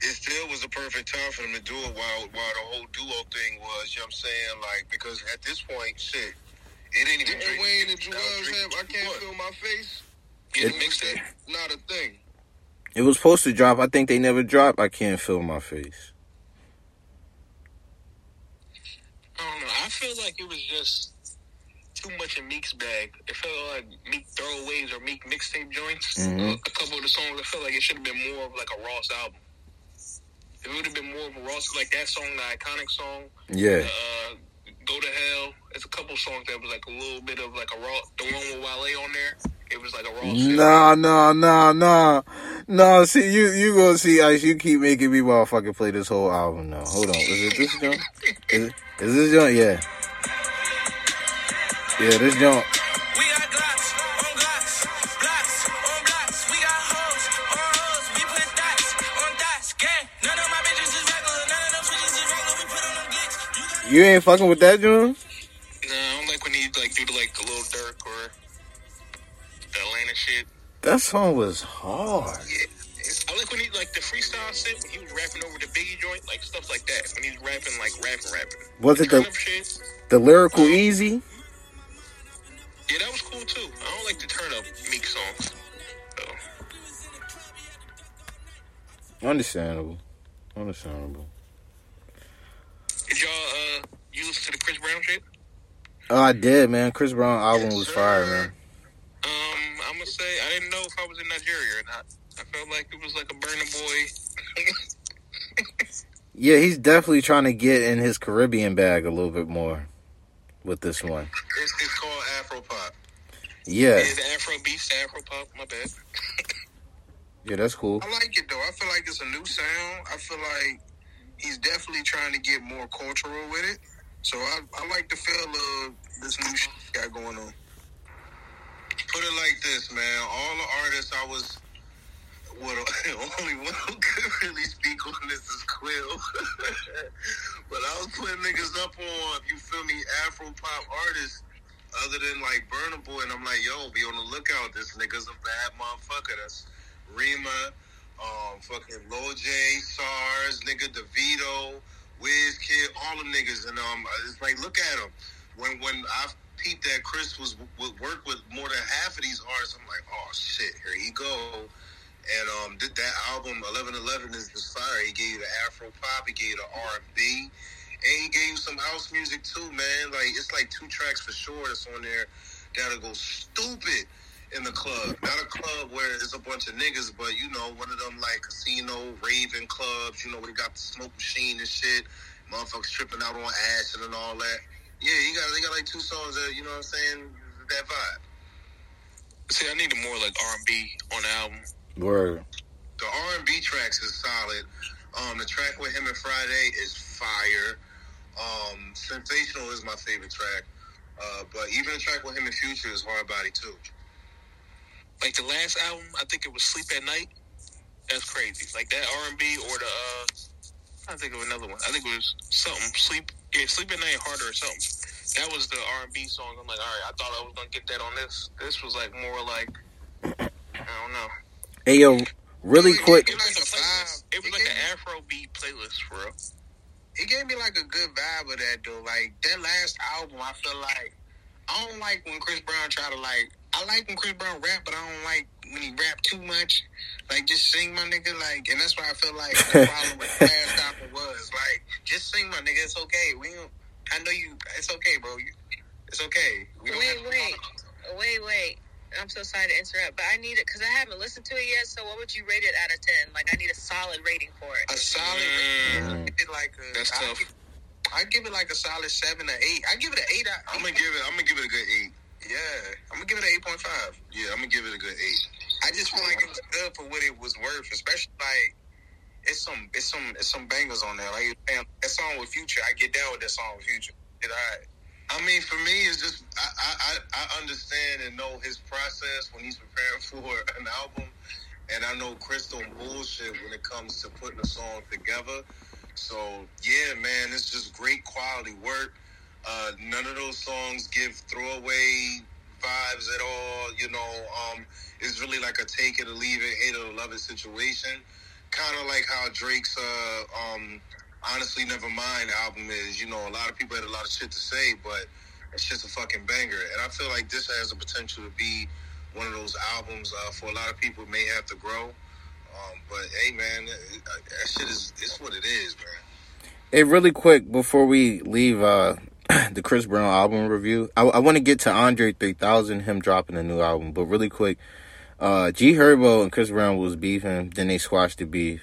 it still was the perfect time for them to do it while while the whole duo thing was, you know what I'm saying? Like, because at this point, shit, it ain't even Didn't Drake- Wayne and now Drake have I Can't? Feel My Face? Yeah, It- mixtape. Not a thing. It was supposed to drop. I think they never dropped. I can't feel my face. I don't know. I feel like it was just too much in Meek's bag. It felt like Meek throwaways or Meek mixtape joints. Mhm. Uh, a couple of the songs, I felt like it should have been more of like a Ross album. It would have been more of a Ross, like that song, the iconic song, Yeah. uh, Go to Hell. It's a couple songs that was like a little bit of like a Ross, the one with Wale on there. It was like a Ross. feel. No, no, no, no, no. See, you you gonna see Ice. You keep making me motherfucking play this whole album now. Hold on, is it this joint? Is, it, is this joint? Yeah, yeah, this joint. We got glocks on glocks, blocks That song was hard. Yeah. I like when he like the freestyle shit when he was rapping over the Biggie joint, like stuff like that. When he's rapping like rapping, rapping. Was it the shit. the lyrical easy? Yeah, that was cool too. I don't like the turn up Meek songs. So Understandable. Understandable. did y'all uh you listen to the Chris Brown shit? Oh, I did, man. Chris Brown album was fire, man. I'm gonna say I didn't know if I was in Nigeria or not. I felt like it was like a Burna Boy. Yeah, he's definitely trying to get in his Caribbean bag a little bit more with this one. It's, it's called Afro Pop. Yeah, the Afro beats, the Afro pop. My bad. yeah, that's cool. I like it though. I feel like it's a new sound. I feel like he's definitely trying to get more cultural with it. So I, I like the feel of this new shit got going on. Put it like this, man. All the artists I was. What only one who could really speak on this is Quill. But I was putting niggas up on, you feel me, Afro pop artists other than like Burna Boy, and I'm like, yo, be on the lookout. This nigga's a bad motherfucker. That's Rema, um, fucking Lojay, SARS, nigga Davido, Wiz Kid, all the niggas, and um, it's like, look at them. When when I that Chris was would work with more than half of these artists, I'm like, oh shit, here he go. And um, did that album 1111 is just fire. He gave you the Afro pop, he gave you the R and B, and he gave you some house music too, man. Like it's like two tracks for sure that's on there that'll go stupid in the club. Not a club where it's a bunch of niggas, but you know, one of them like casino, raving clubs, you know, where they got the smoke machine and shit. Motherfuckers tripping out on acid and all that. Yeah, he got they got like two songs that, you know what I'm saying, that vibe. See, I needed more like R and B on the album. Word. The R and B tracks is solid. Um, the track with him and Friday is fire. Um, Sensational is my favorite track. Uh, but even the track with him and Future is hard body too. Like the last album, I think it was Sleep at Night. That's crazy. Like that R and B or the uh, I think of another one. I think it was something Sleep. Yeah, Sleep at Night harder or something. That was the R and B song. I'm like, all right, I thought I was gonna get that on this. This was like more like I don't know. Hey yo, really quick. It was like a playlist. It was like an Afro beat playlist for real. He gave me like a good vibe of that though. Like that last album, I feel like I don't like when Chris Brown try to like. I like when Chris Brown rap, but I don't like when he rap too much. Like just sing my nigga, like, and that's why I feel like the problem with the last album was like, just sing my nigga. It's okay. We, don't, I know you. It's okay, bro. It's okay. We don't Wait, wait, wait, wait. I'm so sorry to interrupt, but I need it because I haven't listened to it yet. So, what would you rate it out of ten? Like, I need a solid rating for it. A solid. Mm. I give it like a. That's I tough. Give, I give it like a solid seven or eight. I give it an eight. I, I'm gonna give it. I'm gonna give it a good eight. Yeah, I'm gonna give it an eight point five. Yeah, I'm gonna give it a good eight. I just feel like it was good for what it was worth, especially like it's some it's some it's some bangers on there. Like damn, that song with Future, I get down with that song with Future. It alright. I mean, for me, it's just I, I, I I understand and know his process when he's preparing for an album, and I know Crystal bullshit when it comes to putting a song together. So yeah, man, it's just great quality work. Uh, none of those songs give throwaway vibes at all. You know, um, it's really like a take it or leave it, hate it or love it situation. Kind of like how Drake's uh, um, honestly never mind album is. You know, a lot of people had a lot of shit to say, but it's just a fucking banger. And I feel like this has the potential to be one of those albums uh, for a lot of people. May have to grow, um, but hey, man, that, shit is it's what it is, man. Hey, really quick before we leave uh, the Chris Brown album review, I, I want to get to Andre 3000, him dropping a new album. But really quick, uh, G Herbo and Chris Brown was beefing, then they squashed the beef.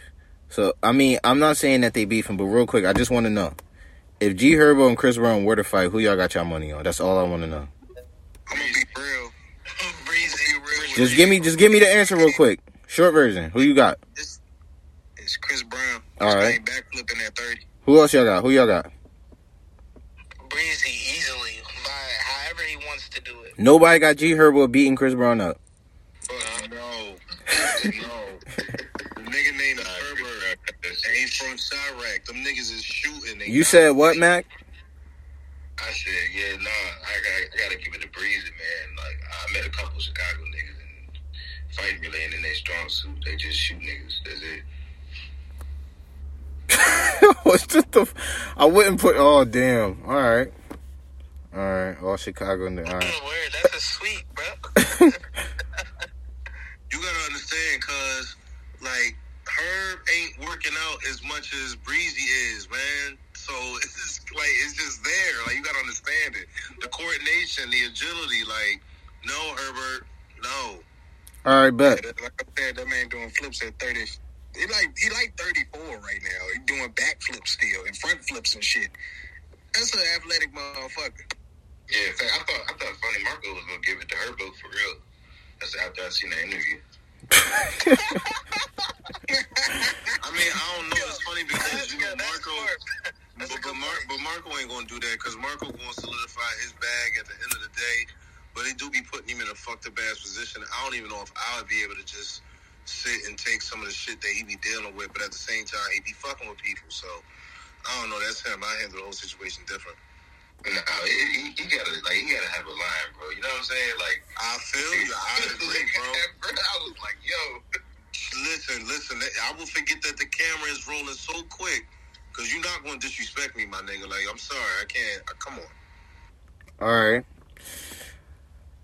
So I mean, I'm not saying that they beefing, but real quick, I just want to know if G Herbo and Chris Brown were to fight, who y'all got y'all money on? That's all I want to know. I'm gonna be real. Breezy, real. Just give me, just give me the answer real quick. Short version. Who you got? It's, it's Chris Brown. All right. This right. guy backflipping at thirty. Who else y'all got? Who y'all got? Breezy easily by however he wants to do it. Nobody got G Herbo beating Chris Brown up. Fuck no, no. The nigga named Herbert, and he's from Chiraq. Them niggas is shooting. They You said what, Mac? I said, yeah, nah, I got, I gotta give it to Breezy, man. Like, I met a couple Chicago niggas and fighting really ain't in their strong suit. They just shoot niggas. That's it. What's just the? I wouldn't put. Oh damn! All right, all right. All Chicago. All right. Word, that's a sweet, bro. You gotta understand, cause like Herb ain't working out as much as Breezy is, man. So it's just like it's just there. Like you gotta understand it. The coordination, the agility. Like, no, Herbert, no. All right, bet. Like I said, that man doing flips at thirty. He like he like thirty four right now. He doing backflips still and front flips and shit. That's an athletic motherfucker. Yeah, in fact, I thought, I thought Funny Marco was gonna give it to Herbo for real. That's after I seen the interview. I mean, I don't know. It's funny because you know Marco. But, but, Mar- but Marco ain't gonna do that because Marco gonna solidify his bag at the end of the day. But they do be putting him in a fucked up ass position. I don't even know if I would be able to just sit and take some of the shit that he be dealing with. But at the same time, he be fucking with people. So I don't know. That's him. I handle the whole situation different. No, he, he, he gotta like he gotta have a line, bro. You know what I'm saying? Like I feel you. I agree, bro. I was like, yo, Listen, listen. I will forget that the camera is rolling so quick because you're not going to disrespect me, my nigga. Like, I'm sorry. I can't. Uh, come on. All right.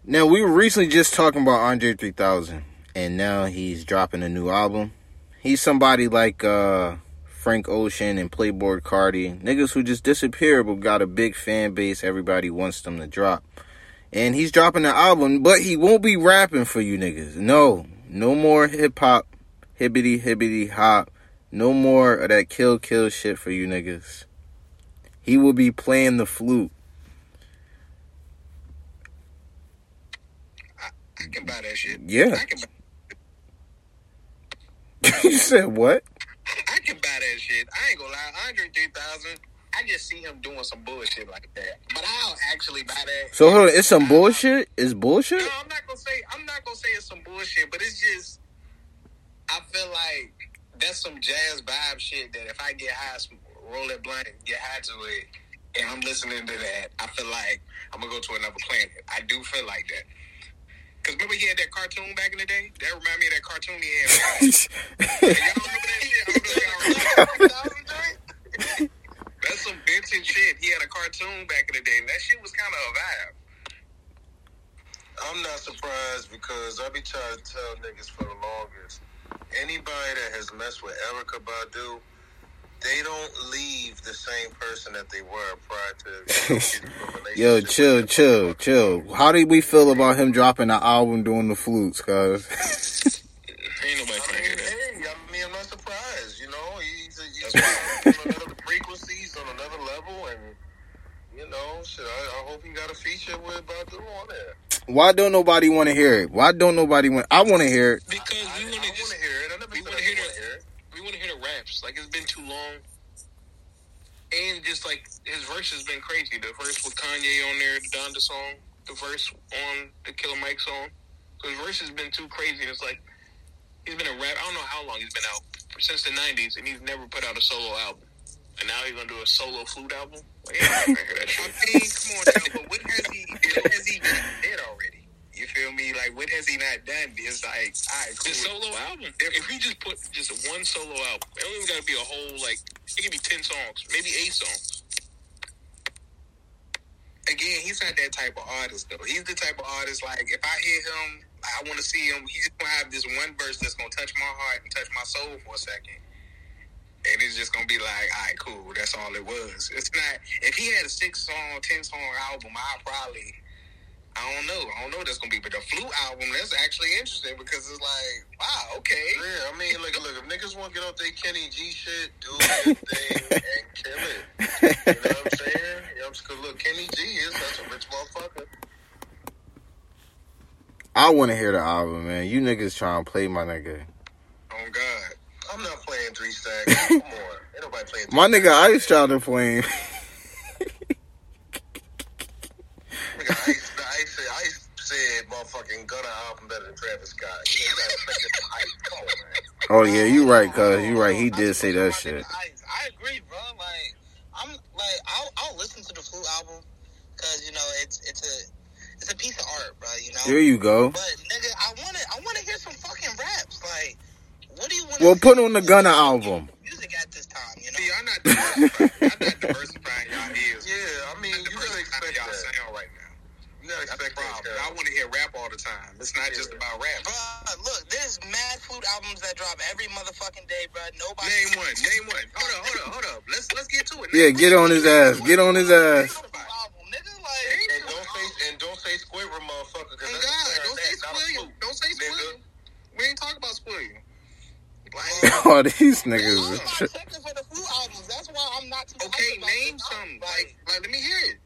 Now we were recently just talking about Andre 3000, and now he's dropping a new album. He's somebody like uh, Frank Ocean and Playboi Carti, niggas who just disappeared but got a big fan base. Everybody wants them to drop, and he's dropping an album, but he won't be rapping for you niggas. No, no more hip hop, hibbity hibbity hop. No more of that kill kill shit for you niggas. He will be playing the flute. I can buy that shit. Yeah. I can, buy, you said what? I can buy that shit. I ain't gonna lie. Andre 3000, I just see him doing some bullshit like that. But I'll actually buy that. So hold on, it's some bullshit. It's bullshit. No, I'm not gonna say. I'm not gonna say it's some bullshit, but it's just. I feel like that's some jazz vibe shit that if I get high, roll that blunt, get high to it, and I'm listening to that, I feel like I'm gonna go to another planet. I do feel like that. Cause remember he had that cartoon back in the day. That remind me of that cartoon he had. y'all remember that shit? I don't know if y'all remember that. That's some vintage shit. He had a cartoon back in the day, and that shit was kind of a vibe. I'm not surprised because I be trying to tell niggas for the longest. Anybody that has messed with Erykah Badu, they don't leave the same person that they were prior to. getting into Yo, chill, chill, chill. How did we feel about him dropping the album doing the flutes, cuz? Ain't nobody I mean, hey, I mean, I'm not surprised. You know, he's, a, he's on another frequency, he's on another level, and you know, shit. I, I hope he got a feature with Badu on there. Why don't nobody want to hear it? Why don't nobody want? I want to hear it. Because I, we want want to hear it. I never we said I wanna didn't hear want to hear it. we want to hear the raps. Like it's been too long, and just like his verse has been crazy. The verse with Kanye on there, the Donda song, the verse on the Killer Mike song. So his verse has been too crazy. It's like he's been a rap. I don't know how long he's been out since the '90s, and he's never put out a solo album. And now he's gonna do a solo flute album. Like, yeah, that I mean, come on now, but has he? What has he did already? You feel me? Like, what has he not done? It's like, all right, The cool. solo album. If we just put just one solo album, it don't even gotta be a whole like. It could be ten songs, maybe eight songs. Again, he's not that type of artist though. He's the type of artist like if I hear him, I want to see him. He's gonna have this one verse that's gonna touch my heart and touch my soul for a second. And it's just gonna be like, all right, cool. That's all it was. It's not. If he had a six song, ten song album, I probably, I don't know. I don't know what that's gonna be. But the flu album, that's actually interesting because it's like, wow, okay. Yeah, I mean, look, look. If niggas want to get off their Kenny G shit, do their thing and kill it. You know what I'm saying? You know, because look, Kenny G is such a rich motherfucker. I want to hear the album, man. You niggas trying to play my nigga. Oh God. I'm not playing three stacks. Come on, ain't nobody playing. Three My nigga stacks. Ice Child to play. Nigga, Ice, said, Ice said, "Motherfucking Gunna album better than Travis Scott." You, know, you gotta respect it Ice. Come on, man. Oh yeah, you right, cuz you right. He did say that shit. I, I agree, bro. Like I'm like I'll, I'll listen to the Flute album because you know it's it's a it's a piece of art, bro. You know. There you go. But nigga, I want to I want to hear some fucking raps. Like, what do you want? Well, put on the Gunna album. Music at this time, you know. See, I'm not diversifying. I'm not diversifying y'all ears. Yeah, I mean, you gotta expect y'all that. sound right now. You gotta That's the expect that. problem. Cuz. I want to hear rap all the time. It's not just about rap. Bruh, look, there's mad flute albums that drop every motherfucking day, bro. Nobody. Name one. Name one. Hold up. Hold up. Hold up. Let's let's get to it. Yeah, get on his ass. Get on his ass. Flute album, nigga. Like, And don't say and don't say Squidward, motherfucker. Oh that's God! a Don't say clarinet, not a spoil you. flute. Don't say spoil We ain't talking about spoil you. Like, Oh, these I'm niggas. not is checking for the flute albums. That's why I'm not too. okay, name this album. something. Like, like, let me hear it.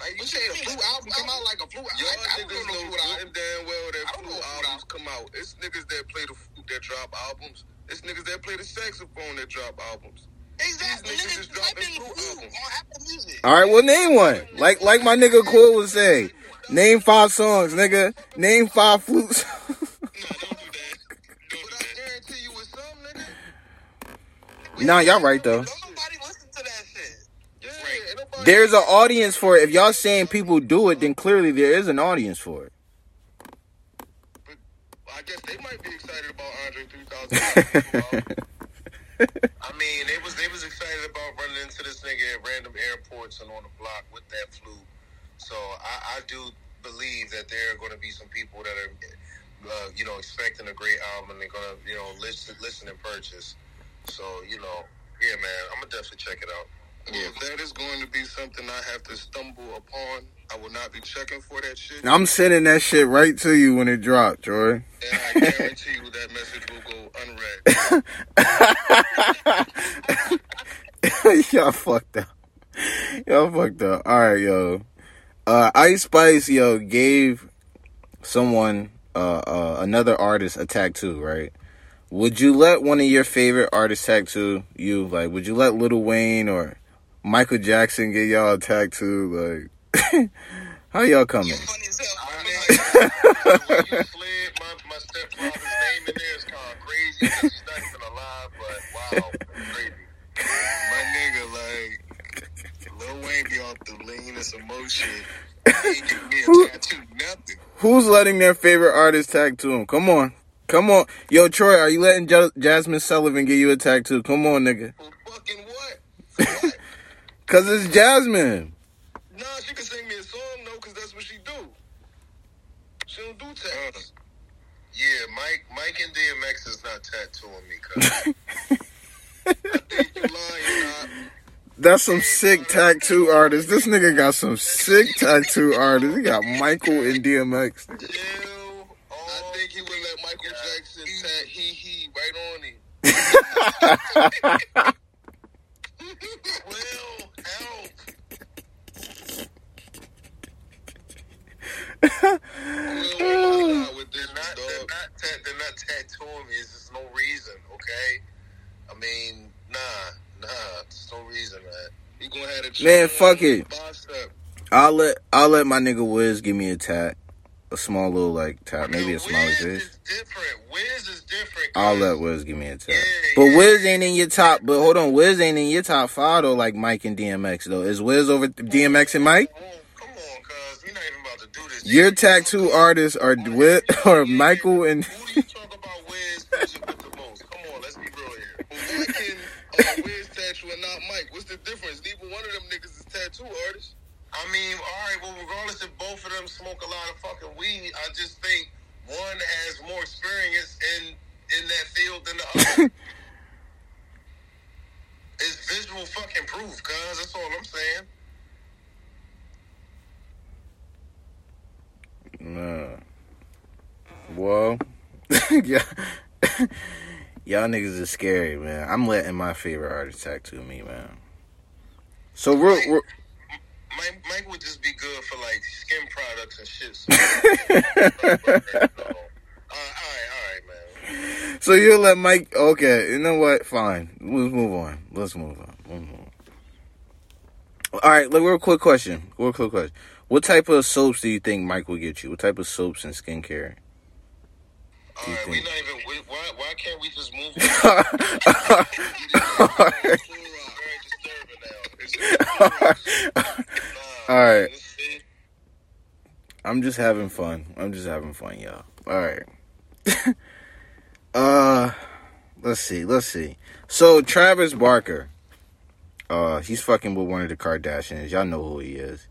Like you What said, a mean? flute album come out like a flute. Y'all I, I don't niggas know know flute good album. damn well that I don't know flute flute albums come out. It's niggas that play the flute that drop albums. It's niggas that play the saxophone that drop albums. Exactly. These niggas Nigga, is dropping in flute flute albums. on Apple Music. All right, well, name one. Like like my nigga Quill would say. Name five songs, nigga. Name five flutes. No, don't do that. Don't But do I that. guarantee you with some nigga. nah, y'all right though. There's an audience for it. If y'all saying people do it, then clearly there is an audience for it. I guess they might be excited about Andre 3000. I mean, they was they was excited about running into this nigga at random airports and on the block with that flu. So I, I do believe that there are going to be some people that are, uh, you know, expecting a great album and they're going to, you know, listen, listen and purchase. So you know, yeah, man, I'm gonna definitely check it out. If that is going to be something I have to stumble upon, I will not be checking for that shit. I'm sending that shit right to you when it drops, Troy. And I guarantee you that message will go unread. y'all fucked up. Y'all fucked up. All right, yo. Uh, Ice Spice, yo, gave someone, uh, uh, another artist a tattoo, right? Would you let one of your favorite artists tattoo you? Like, would you let Lil Wayne or Michael Jackson get y'all a tattoo? Like, how y'all coming? Funny as hell. when you slid my, my stepfather's name in there, it's kind crazy because he's not even alive, but wow, crazy. My nigga, like, Lil Wayne be off the leanest emotion. He ain't give me a tattoo. Who's letting their favorite artist tattoo him? Come on. Come on. Yo, Troy, are you letting J- Jazmine Sullivan get you a tattoo? Come on, nigga. For fucking what? Cause it's Jazmine. Nah, she can sing me a song, no, because that's what she do. She don't do tats. Yeah, Mike, Mike and DMX is not tattooing me, cuz. I think you lying. That's some sick tattoo artist. This nigga got some sick tattoo artists. He got Michael and DMX. Chill. I oh, think he would let Michael Jackson tat he he right on him. Will help. Uh, not They're not, they're not, ta- they're not tattooing me. There's no reason, okay? I mean, nah, nah, there's no reason, man. He gonna have a Man, fuck it. I'll let I'll let my nigga Wiz give me a tat. A small little like tat, maybe as small as Wiz is different. Wiz is different. I'll let Wiz give me a tat. Yeah, But yeah. Wiz ain't in your top. But hold on, Wiz ain't in your top five though, like Mike and DMX though. Is Wiz over DMX and Mike? Your tattoo artists are Wiz or Michael and. Who do you talk about Wiz music with the most? Come on, let's be real here. Why can uh, Wiz tattoo and not Mike? What's the difference? Neither one of them niggas is tattoo artists. I mean, all right, well, regardless if both of them smoke a lot of fucking weed, I just think one has more experience in in that field than the other. it's visual fucking proof, cuz. That's all I'm saying. Nah. Well, yeah. Y'all niggas is scary, man. I'm letting my favorite artist tattoo me, man. So real, real Mike, Mike would just be good for like skin products and shit. So, uh, all right, all right, man. so you'll let Mike? Okay, you know what? Fine. Let's move on. Let's move on. Let's move on. All right, look, real quick question. Real quick question. What type of soaps do you think Mike will get you? What type of soaps and skincare? All right, we not even. We, why, why can't we just move on? Very disturbing now. It's Nah, All right. I'm just having fun. I'm just having fun, y'all. All right. uh, let's see. Let's see. So Travis Barker, uh, he's fucking with one of the Kardashians. Y'all know who he is.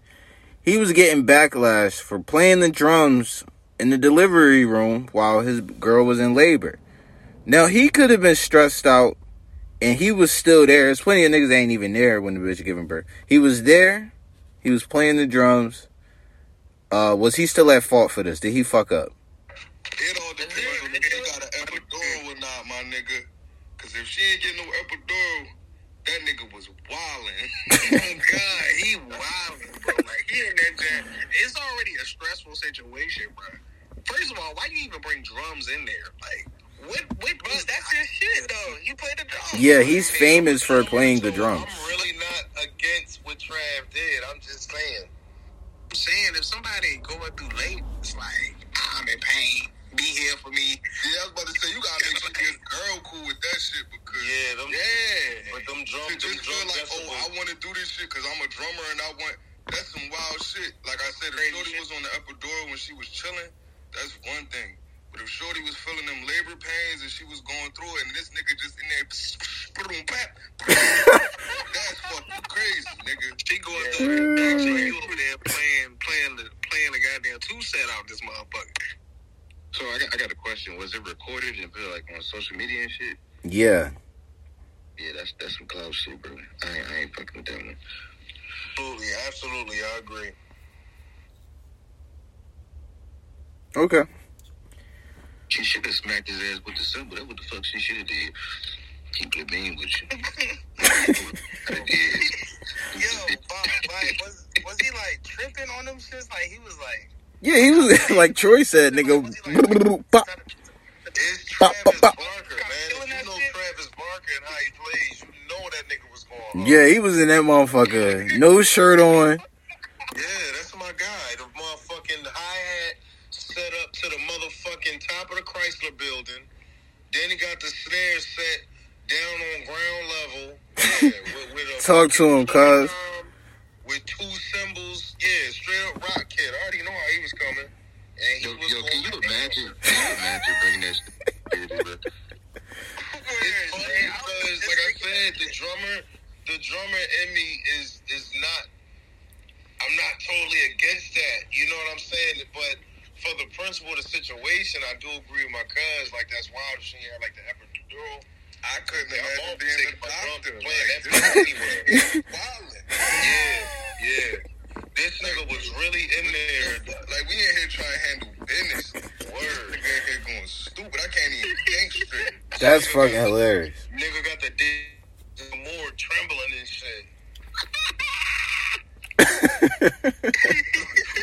He was getting backlash for playing the drums in the delivery room while his girl was in labor. Now he could have been stressed out, and he was still there. There's plenty of niggas ain't even there when the bitch giving birth. He was there. He was playing the drums. Uh, was he still at fault for this? Did he fuck up? It all depends on if she got an epidural or not, my nigga. Cause if she ain't getting no epidural, that nigga was wildin'. oh God, he wildin', bro. Like that. It's already a stressful situation, bro. First of all, why you even bring drums in there? Like, what? What? Bro, that's your shit, though. You play the drums. Yeah, he's famous for playing the drums. I'm really not against what Trav did. I'm just saying. I'm saying if somebody going through late, it's like I'm in pain. be here for me. Yeah, I was about to say you gotta make sure your girl cool with that shit because Yeah, them, yeah. but them drum, to them just drum feel like, oh, I want to do this shit because I'm a drummer and I want. That's some wild shit. Like I said, if Shorty shit. was on the epidural when she was chilling, that's one thing. But if Shorty was feeling them labor pains and she was going through it, and this nigga just in there, that's fucking crazy, nigga. She going through it. Actually, you over there playing, playing the, playing the goddamn two set out this motherfucker. So I got, I got a question. Was it recorded and put like on social media and shit? Yeah. Yeah, that's that's some cloud shit, bro. I ain't, I ain't fucking with that one. Absolutely, absolutely, I agree. Okay. She should have smacked his ass with the cymbal. That's what the fuck she should have did. Keep it mean with you. I did. Yo, Bob, like, was was he like tripping on them shits? Like he was like, Yeah, he was like Troy said, nigga. pop. It's Pop, Travis pop, pop. Barker, man. If you know. Travis Barker and how he plays, you know that nigga was going hard. Yeah, he was in that motherfucker. No shirt on. Yeah, that's my guy. The motherfucking hi hat set up to the motherfucking top of the Chrysler building. Then he got the snare set down on ground level. Yeah, with, with a Talk to him, cuz. With two cymbals. Yeah, straight up rock kid. I already know how he was coming. And he Yo, was yo, can you imagine? Can you imagine bringing that shit? It's funny because, like I said, the drummer, the drummer in me is is not. I'm not totally against that. You know what I'm saying? But for the principle of the situation, I do agree with my cuz. Like that's wild. She had like the epidural. I couldn't imagine being the doctor. Like, this wildin'. Yeah, yeah. This nigga was really in there. Like we in here trying to handle business. Word. Nigga in here going stupid. I can't even think straight. That's fucking hilarious. Nigga got the dick more trembling and shit.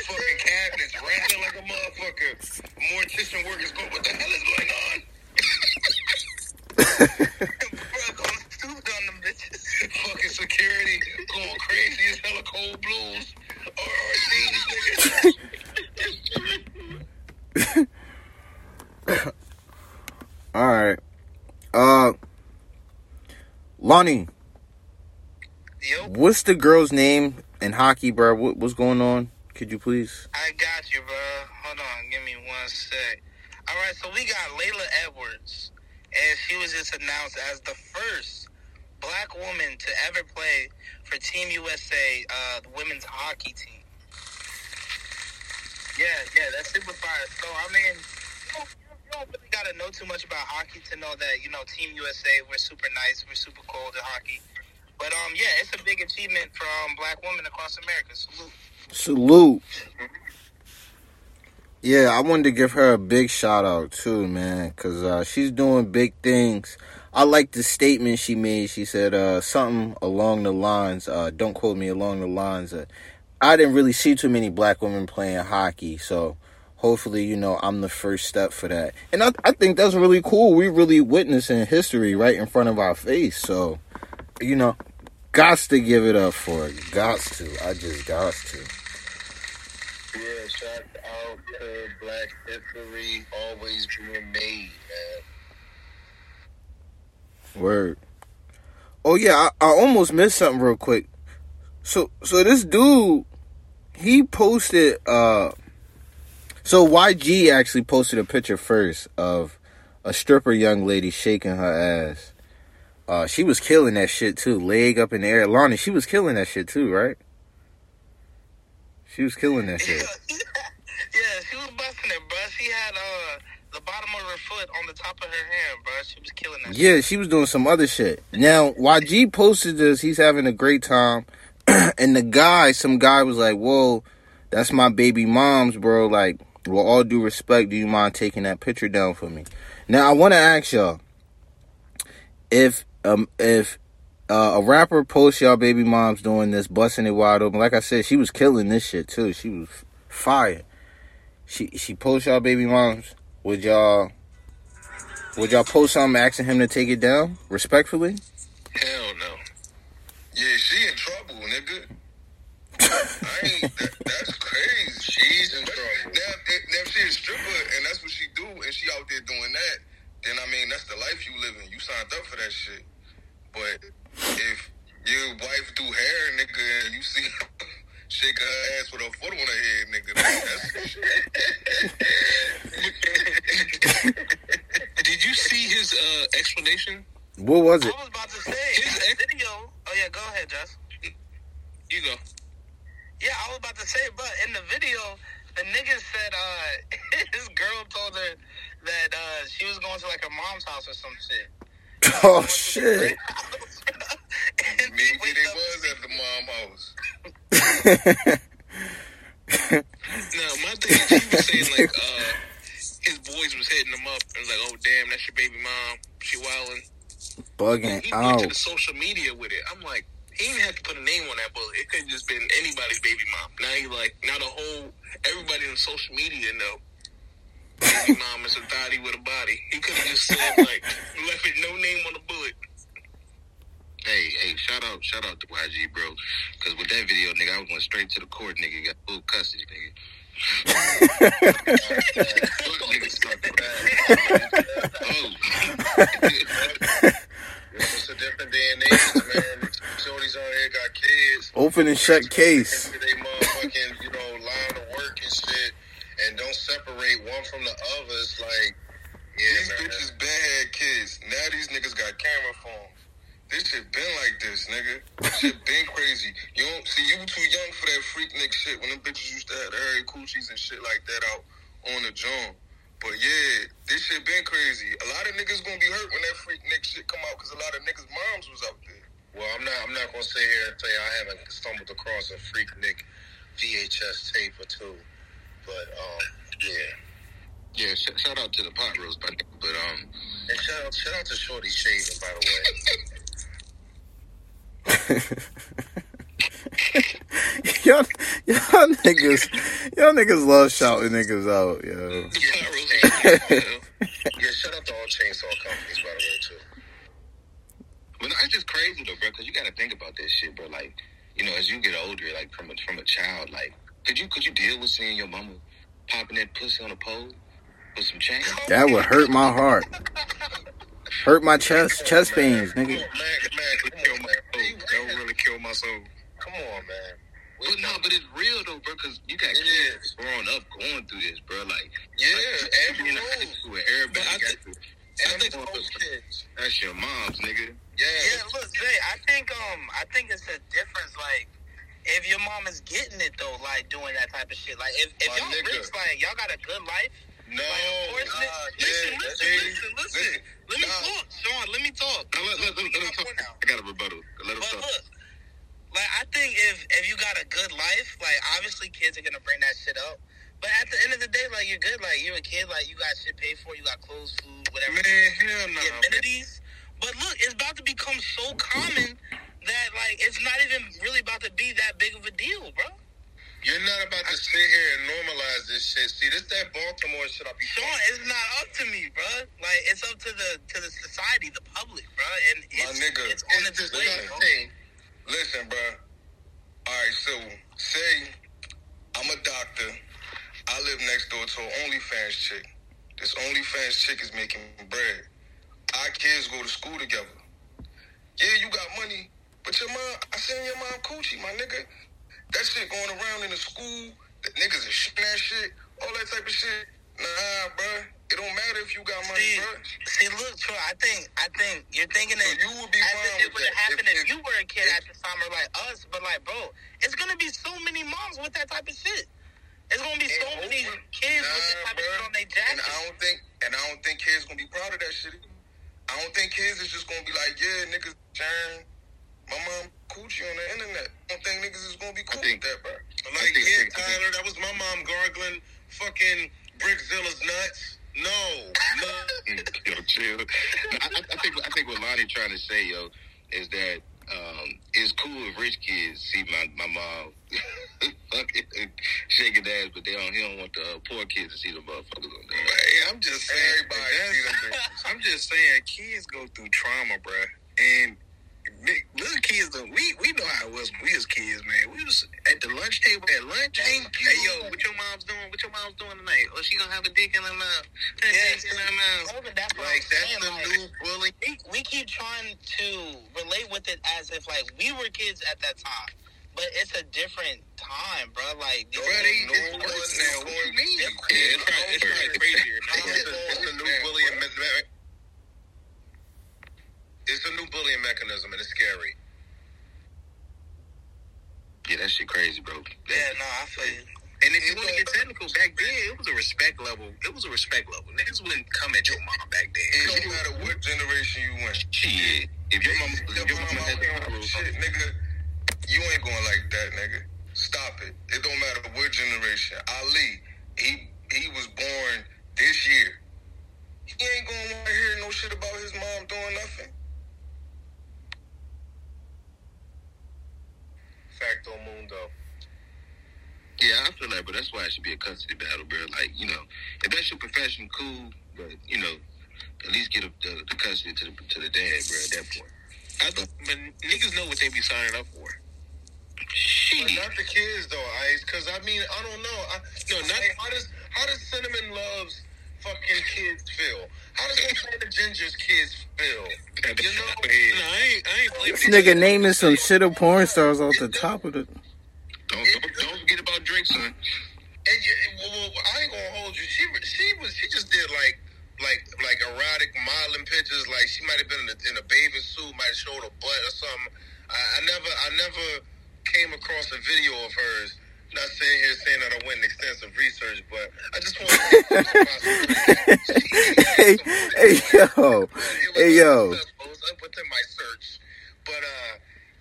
Fucking cabinets rattling like a motherfucker. Mortician workers going, what the hell is going on? bro, going stupid on them bitches. Fucking security going crazy as hella cold blues. Or these niggas. All right. Uh, Lonnie, Yo, the girl's name in hockey, bro? What, what's going on? Could you please? I got you, bro. Hold on, give me one sec. All right, so we got Laila Edwards, and she was just announced as the first black woman to ever play for Team USA, uh, the women's hockey team. Yeah, yeah, that's super fire. So I mean, you don't, you don't really gotta know too much about hockey to know that you know Team USA we're super nice, we're super cool at hockey. But um, yeah, it's a big achievement from black women across America. Salute. Salute. Yeah, I wanted to give her a big shout out too, man, because uh, she's doing big things. I like the statement she made. She said uh, something along the lines, uh, don't quote me, along the lines I didn't really see too many black women playing hockey, so hopefully, you know, I'm the first step for that. And I, I think that's really cool. We really witnessing history right in front of our face, so, you know, gots to give it up for it. Gots to. I just gots to. Yeah, shout out to Black History always being made, man. Word. Oh yeah, I, I almost missed something real quick. So so this dude, he posted uh so YG actually posted a picture first of a stripper young lady shaking her ass. Uh she was killing that shit too. Leg up in the air. Lonnie, she was killing that shit too, right? She was killing that shit. yeah, she was busting it, bro. She had uh the bottom of her foot on the top of her hand, bro. She was killing that. Yeah, she was doing some other shit. Now, YG posted this, he's having a great time. and the guy, some guy was like, Whoa, that's my baby mom's, bro. Like, with all due respect, do you mind taking that picture down for me? Now, I want to ask y'all if um if uh, a rapper posts y'all baby moms doing this, busting it wide open. Like I said, she was killing this shit too. She was fire. She she posts y'all baby moms. Would y'all would y'all post something asking him to take it down respectfully? Hell no. Yeah, she in trouble, nigga. I ain't. That, that's crazy. She's in trouble. Now, if- now if a stripper and that's what she do, and she out there doing that, then I mean that's the life you living. You signed up for that shit. But if your wife do hair, nigga, and you see her shake her ass with her foot on her head, nigga, that's Did you see his uh, explanation? What was it? I was about to say his the video. Oh yeah, go ahead, Jess. You go. Yeah, I was about to say, but in the video, the nigga said uh his girl told her that uh she was going to like her mom's house or some shit. Oh shit. maybe they was at the mom house. No, my thing is he was saying like uh, his boys was hitting him up and like, "Oh damn, that's your baby mom. She wildin'." Bugging He went to the social media with it. I'm like, he didn't have to put a name on that bullet. It could have just been anybody's baby mom. Now he like, now the whole everybody on social media know. Baby mom is a thotty with a body. He could have just said like, left it no name on the bullet. Hey, hey, shout out, shout out to YG, bro. Because with that video, nigga, I was going straight to the court, nigga. Got full custody, nigga. Fuck niggas talking about. Oh. It's a different day man. Shorties on here got kids. Open and shut case. They motherfucking, you know, line of work and shit, and don't separate one from the others. Like, yeah, These man. bitches been had kids. Now these niggas got camera phones. This shit been like this, nigga. This shit been crazy. You don't see you too young for that Freaknik shit when them bitches used to have the hairy coochies and shit like that out on the joint. But yeah, this shit been crazy. A lot of niggas gonna be hurt when that Freaknik shit come out because a lot of niggas' moms was out there. Well, I'm not. I'm not gonna sit here and tell you I haven't stumbled across a freak Nick VHS tape or two, but um, yeah. Yeah, sh- shout out to the pot roast, but, but um, And shout out, shout out to Shorty Shaving, by the way. y'all, y'all niggas, y'all niggas love shouting niggas out, yo. yeah, shout out to all chainsaw companies, by the way, too. but no, it's just crazy though, bro. Because you got to think about this shit, bro. Like, you know, as you get older, like from a from a child, like, could you could you deal with seeing your mama popping that pussy on a pole with some chain? That would hurt my heart. Hurt my chest, chest pains, nigga. Man, man, come on, man. That would really kill my soul. Come on, man. But no, but it's real though, bro. Because you got It kids is. growing up going through this, bro. Like, Yeah, like, and being in high school everybody I got think- to. I think- them kids. That's your mom's, nigga. Yeah, Yeah, look, Zay, I think um I think it's a difference like if your mom is getting it though, like doing that type of shit. Like if, if My y'all nigga. rich, like y'all got a good life. no, Like, nah, li- yeah, listen, that's listen, listen, listen, Let me Nah. talk, Sean. Let me talk. No, let, let, let, let him talk. Point out. I got a rebuttal. Let him But talk. look, like I think if if you got a good life, like obviously kids are gonna bring that shit up. But at the end of the day, like you're good. Like you're a kid. Like you got shit paid for. You got clothes, food, whatever. Man, hell no. the amenities. But look, it's about to become so common that like it's not even really about to be that big of a deal, bro. You're not about to sit here and normalize this shit. See, this that Baltimore shit I'll be Sean, it's not up to me, bro. Like it's up to the to the society, the public, bro. And My it's, nigga, it's on its It's way. bro. thing. Listen, bro. All right, so say I'm a doctor. I live next door to an OnlyFans chick. This OnlyFans chick is making bread. Our kids go to school together. Yeah, you got money, but your mom, I seen your mom coochie, my nigga. That shit going around in the school. The niggas is shitting that shit, all that type of shit. Nah, bro. It don't matter if you got money, See, bro. see, look, Troy. I think, I think you're thinking that So you would be fine if it would have happened if, If- if- you were a kid at the summer like us. But like, bro, it's gonna be so many moms with that type of shit. It's gonna be so And many over- kids with that Nah, type of shit on their And. I don't think, and I don't think kids gonna be proud of that shit. I don't think kids is just gonna be like, yeah, niggas turn my mom coochie on the internet. I don't think niggas is gonna be cool think- with that, bro. Like, think- yeah, think- Tyler, that was my mom gargling fucking Brickzilla's nuts. No, no. yo, chill. No, I, I think I think what Lonnie trying to say, yo, is that um, it's cool if rich kids see my my mom fucking shaking ass, but they don't. He don't want the uh, poor kids to see the motherfuckers on there. Hey, I'm just saying, everybody. I'm just saying, kids go through trauma, bruh. And big- little kids, don't, we we know how it was when we was kids, man. We was at the lunch table at lunch. Thank Hey, yo, what your mom's doing? What your mom's doing tonight? Oh, she gonna have a dick in her mouth. Yes, in her mouth. That's what Like I'm that's saying, the like, new bullying. we, we keep trying to relate with it as if like we were kids at that time. But it's a different time, bro. Like Bro, they- it's new worse now. What you mean? Yeah, it's probably, it's probably crazier now. It's a, it's a new bullying. Me- me- It's a new bullying mechanism, and it's scary. Yeah, that shit crazy, bro. Yeah, no, I feel you. And if you want to get technical, back then it was a respect level. It was a respect level. Niggas wouldn't come at your mom back then. It don't matter what generation you in. Shit. If your mama, Your if your mama mama had the out here with shit, nigga, you ain't going like that, nigga. Stop it. It don't matter what generation. Ali, he he was born this year. He ain't gonna want to hear no shit about his mom doing nothing. Facto mundo. Yeah, I feel like, but that's why it should be a custody battle, bro. Like, you know, if that's your profession, cool, but you know, at least get a, the, the custody to the to the dad, bro. At that point, I th- but niggas know what they be signing up for. But not the kids though, Ice. Because I mean, I don't know. I, No, not- how does how does Cinnamon Love's fucking kids feel? How does Montana Ginger's kids feel? You know, No, I ain't. I ain't blaming This nigga naming some shit of porn stars off the top of the. Don't, don't, don't forget about Drake, son. and you, well, well, I ain't gonna hold you. She she was she just did like like like erotic modeling pictures. Like she might have been in a, in a bathing suit, might have showed a butt or something. I, I never I never came across a video of hers. Not sitting here saying that I went in extensive research, but I just want to. hey, hey, yo, hey, yo. within my search, but uh,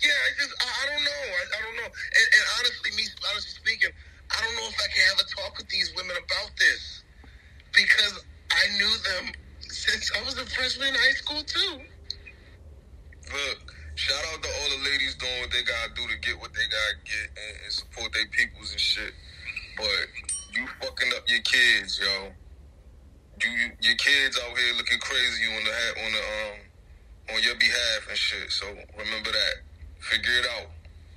yeah, I just I, I don't know, I, I don't know, and, and honestly, me honestly speaking, I don't know if I can have a talk with these women about this. Because I knew them since I was a freshman in high school too. Look, shout out to all the ladies doing what they gotta do to get what they gotta get and, and support their peoples and shit. But you fucking up your kids, yo. You, you your kids out here looking crazy on the ha- on the um on your behalf and shit. So remember that. Figure it out.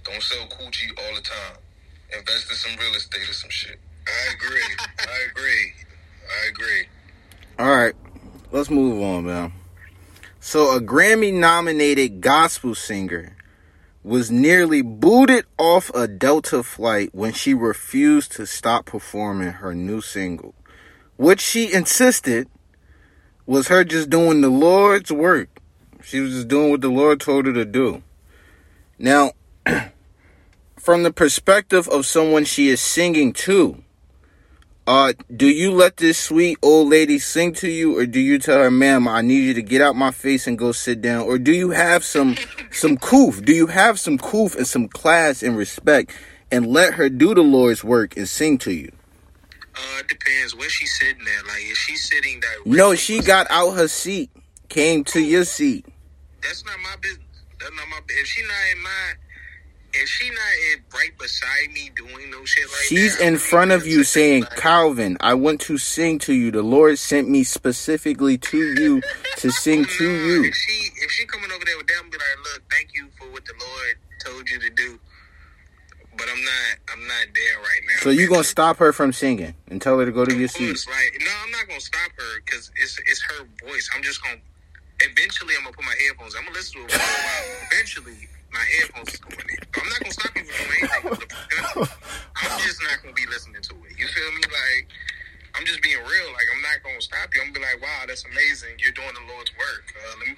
Don't sell coochie all the time. Invest in some real estate or some shit. I agree. I agree. I agree. All right, let's move on, man. So, a Grammy nominated gospel singer was nearly booted off a Delta flight when she refused to stop performing her new single, which she insisted was her just doing the Lord's work. She was just doing what the Lord told her to do. Now, from the perspective of someone she is singing to, uh, do you let this sweet old lady sing to you, or do you tell her, "Ma'am, I need you to get out my face and go sit down," or do you have some some coof? Do you have some coof and some class and respect, and let her do the Lord's work and sing to you? Uh, it depends where she's sitting at. Like, is she sitting directly, No, she got out her seat, came to your seat. That's not my business. That's not my. If she not in my, if she not in right beside me doing no shit like She's that, in front of you saying, her. "Calvin, I want to sing to you. The Lord sent me specifically to you to sing to you." If she if she coming over there with them, be like, look, thank you for what the Lord told you to do. But I'm not I'm not there right now. So you gonna stop her from singing and tell her to go to your seat? like no, I'm not gonna stop her because it's it's her voice. I'm just gonna eventually I'm gonna put my headphones. I'm gonna listen to it for a while. Eventually, my headphones is going in. I'm not gonna stop you from doing anything. I'm just not gonna be listening to it. You feel me? Like I'm just being real. Like I'm not gonna stop you. I'm gonna be like, wow, that's amazing. You're doing the Lord's work. Uh, let me,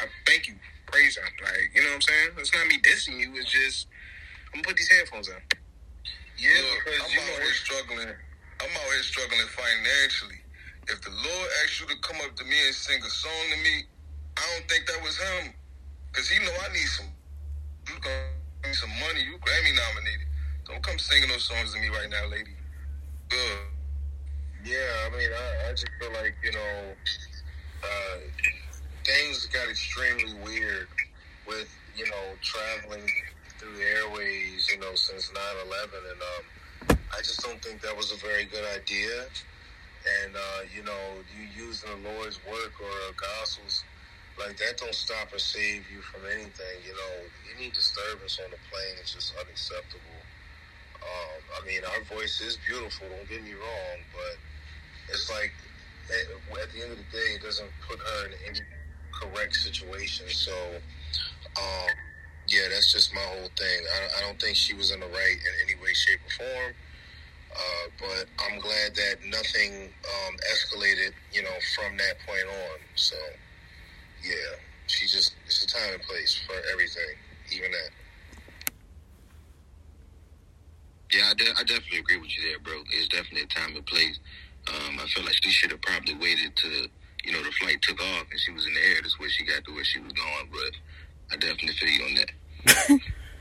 I thank you. Praise Him. Like you know what I'm saying? It's not me dissing you. It's just I'm gonna put these headphones on. Yeah, because I'm out here struggling. I'm out here struggling financially. If the Lord asked you to come up to me and sing a song to me, I don't think that was him. Cause he know I need some. You gonna need some money. You Grammy nominated. Don't come singing those songs to me right now, lady. Good. Yeah, I mean, I, I just feel like you know, uh, things got extremely weird with you know traveling through the airways, you know, since 9-11. and um, I just don't think that was a very good idea. And uh, you know, you using the Lord's work or gospels like that don't stop or save you from anything. You know, any disturbance on the plane is just unacceptable. Um, I mean, our voice is beautiful. Don't get me wrong, but it's like at, at the end of the day, it doesn't put her in any correct situation. So, um, yeah, that's just my whole thing. I, I don't think she was in the right in any way, shape, or form. Uh, but I'm glad that nothing um, escalated, you know, from that point on. So, yeah, she just it's a time and place for everything, even that. Yeah, I, de- I definitely agree with you there, bro. It's definitely a time and place. Um, I feel like she should have probably waited to, you know, the flight took off and she was in the air. That's where she got to where she was going. But I definitely feel you on that.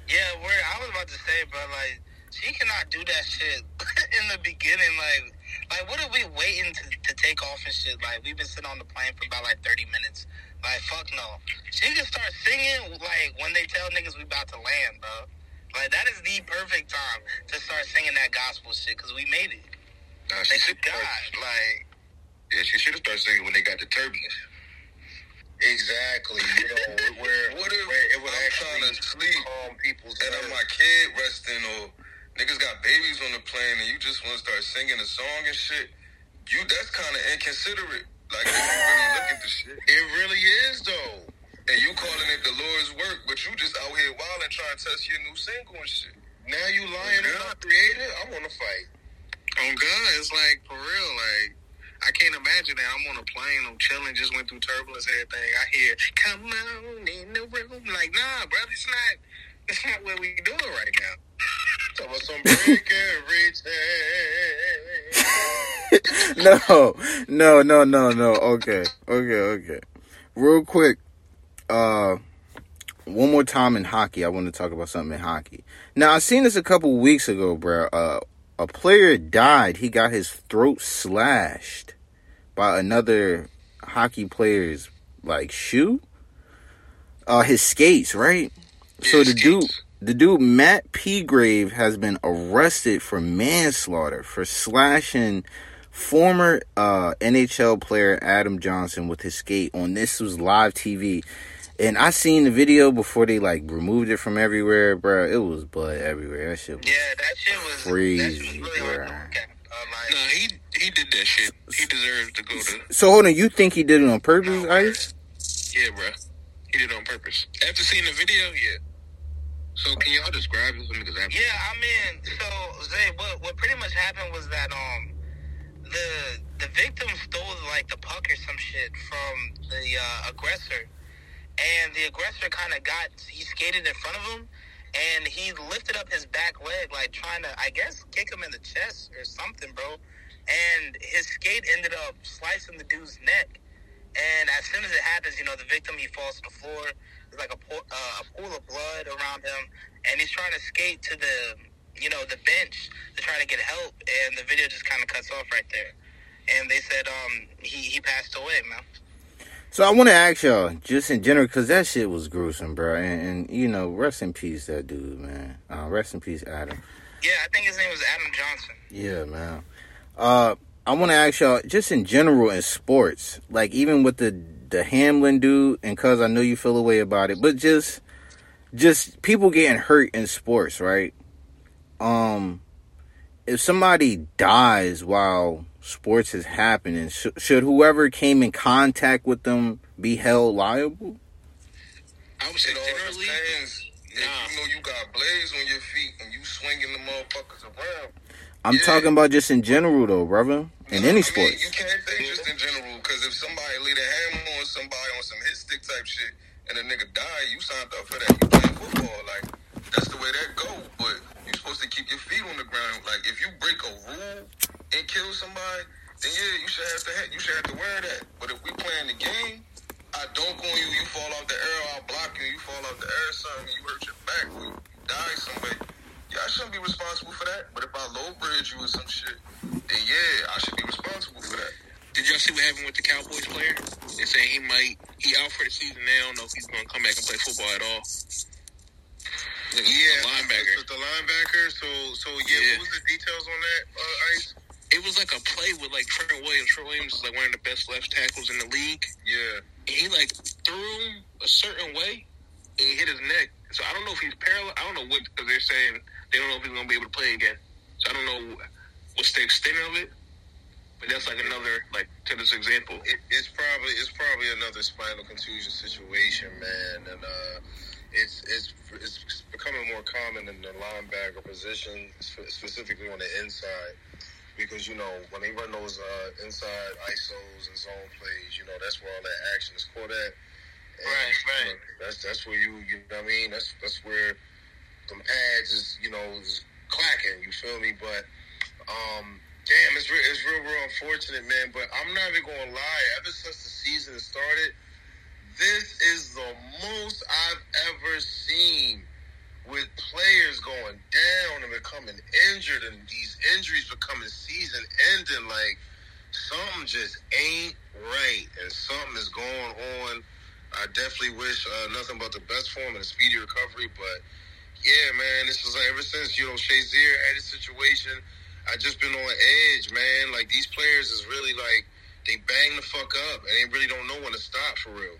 Yeah, where I was about to say, bro, like she cannot do that shit in the beginning. Like, like what are we waiting to, to take off and shit? Like we've been sitting on the plane for about like thirty minutes. Like fuck no, she can start singing like when they tell niggas we about to land, bro. Like that is the perfect time to start singing that gospel shit because we made it. Nah, she Thank should God, like. Yeah, she should have started singing when they got the turbulence. Exactly. You know, where What if where it would I'm actually trying to sleep calm people's and I'm nerves. my kid resting or niggas got babies on the plane and you just want to start singing a song and shit, you that's kind of inconsiderate. Like if you really look at the shit. It really is though. And you calling it the Lord's work, but you just out here wilding trying to test your new single and shit. Now you lying Yeah. about creator. I want to fight. On God, it's like for real. Like I can't imagine that. I'm on a plane. I'm chilling. Just went through turbulence. Everything. I hear, "Come on in the room." Like, nah, brother. It's not. It's not what we doing right now. Talking about some break everything. no, no, no, no, no. Okay, okay, okay. Real quick, uh, one more time in hockey. I want to talk about something in hockey. Now, I seen this a couple weeks ago, bro. Uh, a player died. He got his throat slashed by another hockey player's like shoe. Uh, his skates, right? so the dude, the dude Matt Petgrave has been arrested for manslaughter for slashing former uh, NHL player Adam Johnson with his skate on this was live TV. And I seen the video before they like removed it from everywhere, bro. It was blood everywhere. That shit was Yeah, that shit was that shit Crazy, was really hard to look at. Uh, like, No, he he did that shit. He deserves to go to. So hold on, you think he did it on purpose, Ice? Yeah, bro. He did it on purpose. After seeing the video, yeah. So can y'all describe it for me? Yeah, I mean, so Zay, what what pretty much happened was that um the the victim stole like the puck or some shit from the uh, aggressor, and the aggressor kind of got he skated in front of him, and he lifted up his back leg like trying to I guess kick him in the chest or something, bro, and his skate ended up slicing the dude's neck. And as soon as it happens, you know, the victim he falls to the floor. There's like a pool, uh, a pool of blood around him, and he's trying to skate to the, you know, the bench to try to get help. And the video just kind of cuts off right there. And they said um he he passed away, man. So I want to ask y'all, just in general, because that shit was gruesome, bro. And, and you know, rest in peace, that dude, man. Uh, rest in peace, Adam. Yeah, I think his name was Adam Johnson. Yeah, man. Uh, I want to ask y'all, just in general in sports, like even with the the Hamlin dude, and cause I know you feel a way about it, but just just people getting hurt in sports, right? Um, if somebody dies while sports is happening, sh- should whoever came in contact with them be held liable? I would say It all generally, depends. If Nah. you know you got blades on your feet and you swinging the motherfuckers around. I'm Yeah. talking about just in general, though, brother. In No, any I mean, sports. you can't say just in general, because if somebody laid a hammer on somebody on some hit stick type shit and a nigga died, you signed up for that. You playing football. Like, that's the way that go. But you're supposed to keep your feet on the ground. Like, if you break a rule and kill somebody, then yeah, you should have to ha- you should have to wear that. But if we playing the game, I dunk on you, you fall off the air, I'll block you, you fall off the air, something, you hurt your back, or you die somewhere. Yeah, I shouldn't be responsible for that. But if I low bridge you or some shit, then yeah, I should be responsible for that. did y'all see what happened with the Cowboys player? They say he might he out for the season. They don't know if he's to come back and play football at all. Yeah, The linebacker. With the linebacker. So, so yeah, Yeah. What was the details on that? Uh, Ice. It was like a play with like Trent Williams. Trent Williams is like one of the best left tackles in the league. Yeah. he like threw him a certain way and he hit his neck. So I don't know if he's paralyzed. I don't know what because they're saying they don't know if he's gonna be able to play again. So I don't know what's the extent of it. But that's like another like to this example. It, it's probably it's probably another spinal contusion situation, man, and uh, it's it's it's becoming more common in the linebacker position, specifically on the inside, because you know when they run those uh, inside isos and zone plays, you know that's where all that action is caught at. And, Right, right. you know, that's that's where you you know what I mean. That's that's where them pads is you know is clacking. You feel me? But um, damn, it's real, it's real, real unfortunate, man. But I'm not even gonna lie. Ever since the season started, this is the most I've ever seen with players going down and becoming injured, and these injuries becoming season ending. Like something just ain't right, and something is going on. I definitely wish uh, nothing but the best for him and a speedy recovery, but. Yeah, man, this was like ever since you know Shazier had his situation. I just been on edge, man. Like these players is really like they bang the fuck up and they really don't know when to stop for real.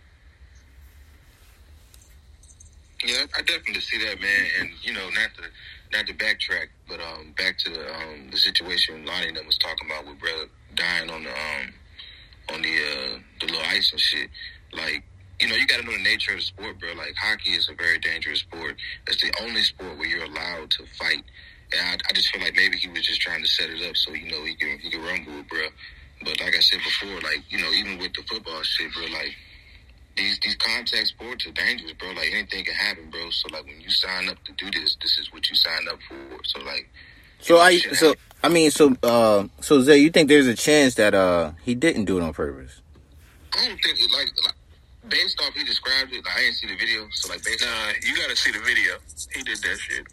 Yeah, I definitely see that, man. And you know, not to not to backtrack, but um, back to the um, the situation Lonnie that was talking about with brother dying on the um on the uh the little ice and shit. Like, you know, you got to know the nature of the sport, bro. Like, hockey is a very dangerous sport. It's the only sport where you're allowed to fight. And I, I just feel like maybe he was just trying to set it up so you know he can he can rumble bro. But like I said before, like you know, even with the football shit, bro, like these these contact sports are dangerous, bro. Like anything can happen, bro. So like when you sign up to do this, this is what you signed up for. So like, So I so I mean so uh so Zay, you think there's a chance that uh he didn't do it on purpose? I don't think it like, like based off he described it. Like, I didn't see the video, so like based Nah, you gotta see the video. He did that shit.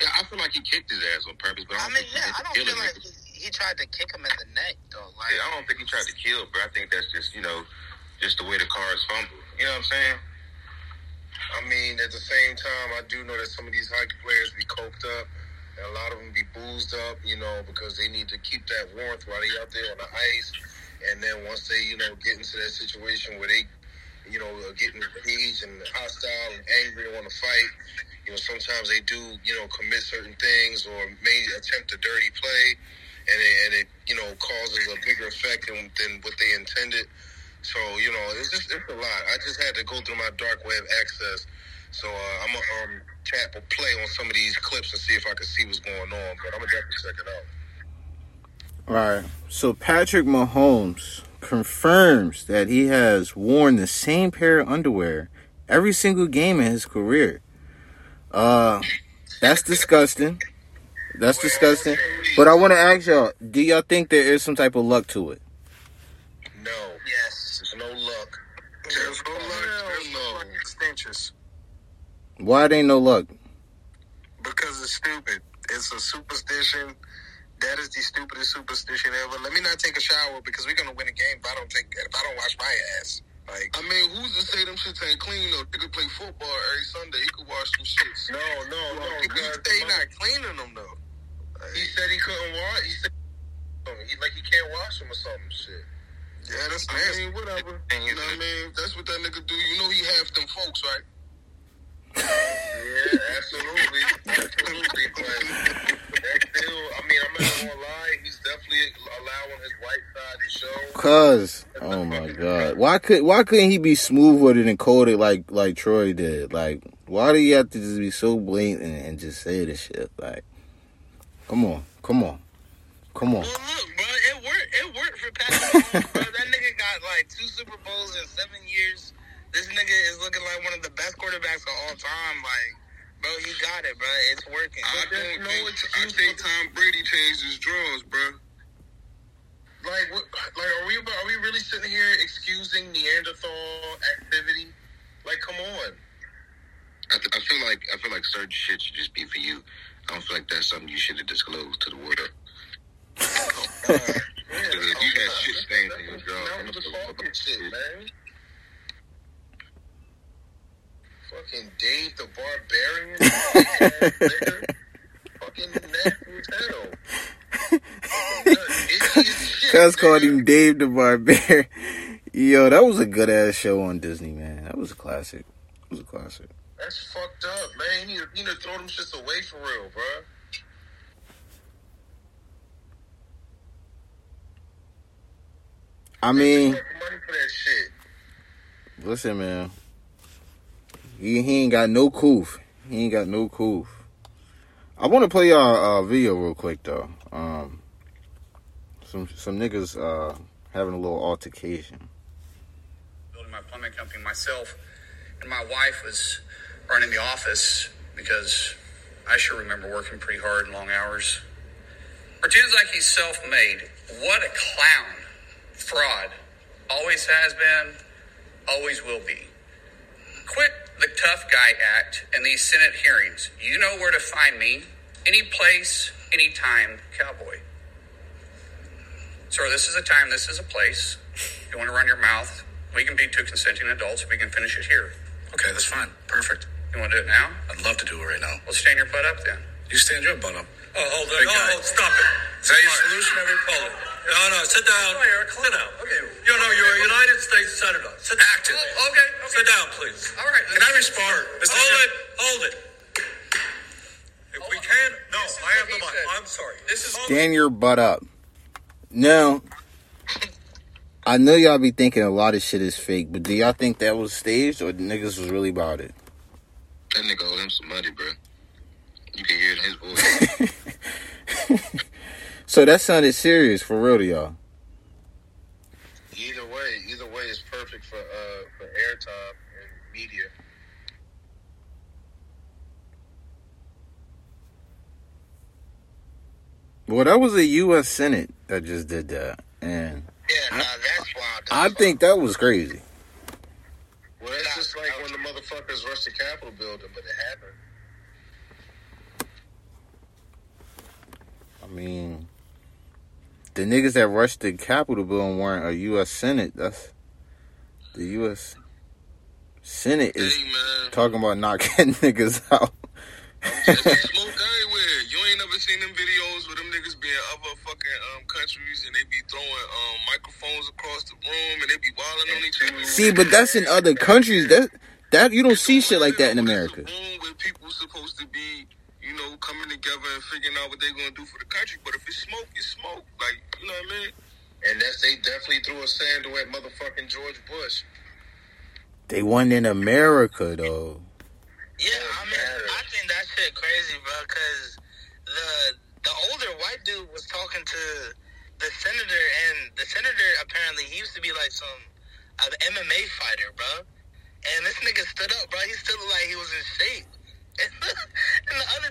yeah, I feel like he kicked his ass on purpose. But I, I don't mean, think he yeah, I to don't kill feel him. like he, he tried to kick him in the neck though. Like, Yeah, I don't think he tried to kill, but I think that's just you know just the way the cards fumble. You know what I'm saying? I mean, at the same time, I do know that some of these hockey players be coked up, and a lot of them be boozed up, you know, because they need to keep that warmth while they out there on the ice. And then once they, you know, get into that situation where they, you know, are getting rage and hostile and angry and want to fight, you know, sometimes they do, you know, commit certain things or may attempt a dirty play, and it, and it you know, causes a bigger effect than, than what they intended. So you know, it's just it's a lot. I just had to go through my dark web access. So uh, I'm gonna um, tap or play on some of these clips and see if I can see what's going on. But I'm gonna definitely check it out. All right. So Patrick Mahomes confirms that he has worn the same pair of underwear every single game in his career. Uh, that's disgusting. That's disgusting. But I want to ask y'all: Do y'all think there is some type of luck to it? No, yes, there's no luck. There's no luck. There's no no. luck. Extensions. Why there ain't no luck? Because it's stupid. It's a superstition. That is the stupidest superstition ever. Let me not take a shower because we're gonna win a game if I don't take if I don't wash my ass. Like I mean, who's to say them shits ain't clean though? They could play football every Sunday. He could wash some shits. No, no, no. he guys, they not cleaning them though. He said he couldn't wash. He said he like he can't wash them or something. Shit. Yeah, that's I nasty. mean, whatever. You know what I mean? That's what that nigga do. You know he half them folks, right? yeah, absolutely, absolutely. But that still, I mean, I'm not gonna lie. He's definitely allowing his white side to show. Cause oh my god, why could why couldn't he be smooth with it and coded like like Troy did? Like why do you have to just be so blatant and just say this shit? Like, come on, come on, come on. Well, look, bro, it worked. It worked for Patrick Mahomes, bro. That nigga got like two Super Bowls in seven years. This nigga is looking like one of the best quarterbacks of all time. Like, bro, he got it, bro. It's working. I But don't no think. I excuse think Tom Brady changed his drawers, bro. Like, what, like, are we are we really sitting here excusing Neanderthal activity? Like, come on. I, th- I feel like I feel like certain shit should just be for you. I don't feel like that's something you should have disclosed to the world. Yeah, you got shit stains in your drawers, I'm with the gonna shit, man. Fucking Dave the Barbarian. Fucking. Fucking Cuz called him Dave the Barbarian. Yo, that was a good ass show on Disney, man. That was a classic. It was a classic. That's fucked up, man. You need, you need to throw them shits away for real, bro. I mean, money for that shit. listen, man. He, he ain't got no coof. He ain't got no coof. I want to play y'all a video real quick though. Um, some some niggas uh having a little altercation. building my plumbing company myself, and my wife was running the office because I sure remember working pretty hard and long hours. Pretends like he's self-made. What a clown, fraud. Always has been, always will be. Quit the tough guy act and these Senate hearings. You know where to find me, any place, anytime, cowboy. Sir, this is a time, this is a place. If you want to run your mouth, we can be two consenting adults. We can finish it here. Okay, that's fine. Perfect. You want to do it now? I'd love to do it right now. Well, stand your butt up then. You stand your butt up. Oh, hold Big on. guy. Oh, oh, oh, stop it. Is that your Fire. solution? Hold it. No, no, sit down. Sit down. Okay. You know, you're a United States Senator. Sit down. Active. Oh, okay, okay. Sit down, please. All right. Can I respond? Mr. Hold Chairman? it. Hold it. If we can, no, I have what the mic. I'm sorry. This is Stand your butt up. Now, I know y'all be thinking a lot of shit is fake, but do y'all think that was staged or the niggas was really about it? That nigga owe him some money, bro. You can hear it in his voice. So that sounded serious for real to y'all. Either way, either way is perfect for uh for airtime and media. Well, that was a U.S. Senate that just did that, and Yeah, nah, that's wild. I think that was crazy. Well, it's just like when the motherfuckers rushed the Capitol building, but it happened. I mean, the niggas that rushed the Capitol building weren't a U.S. Senate. That's the U.S. Senate is Hey, talking about not getting niggas out. Smoke everywhere. You ain't never seen them videos where them niggas being other fucking um, countries and they be throwing um, microphones across the room and they be wilding on each other. See, but that's in other countries. That that you don't see shit like that in America. Room where people supposed to be, you know, coming together and figuring out what they're gonna do for the country. But if it's smoke, it's smoke. Like, you know what I mean? And that's they definitely threw a sandal at motherfucking George Bush. They won in America though. Yeah, I mean, I think that shit crazy, bro. Because the the older white dude was talking to the senator, and the senator apparently he used to be like some an MMA fighter, bro. And this nigga stood up, bro. He still looked like he was in shape.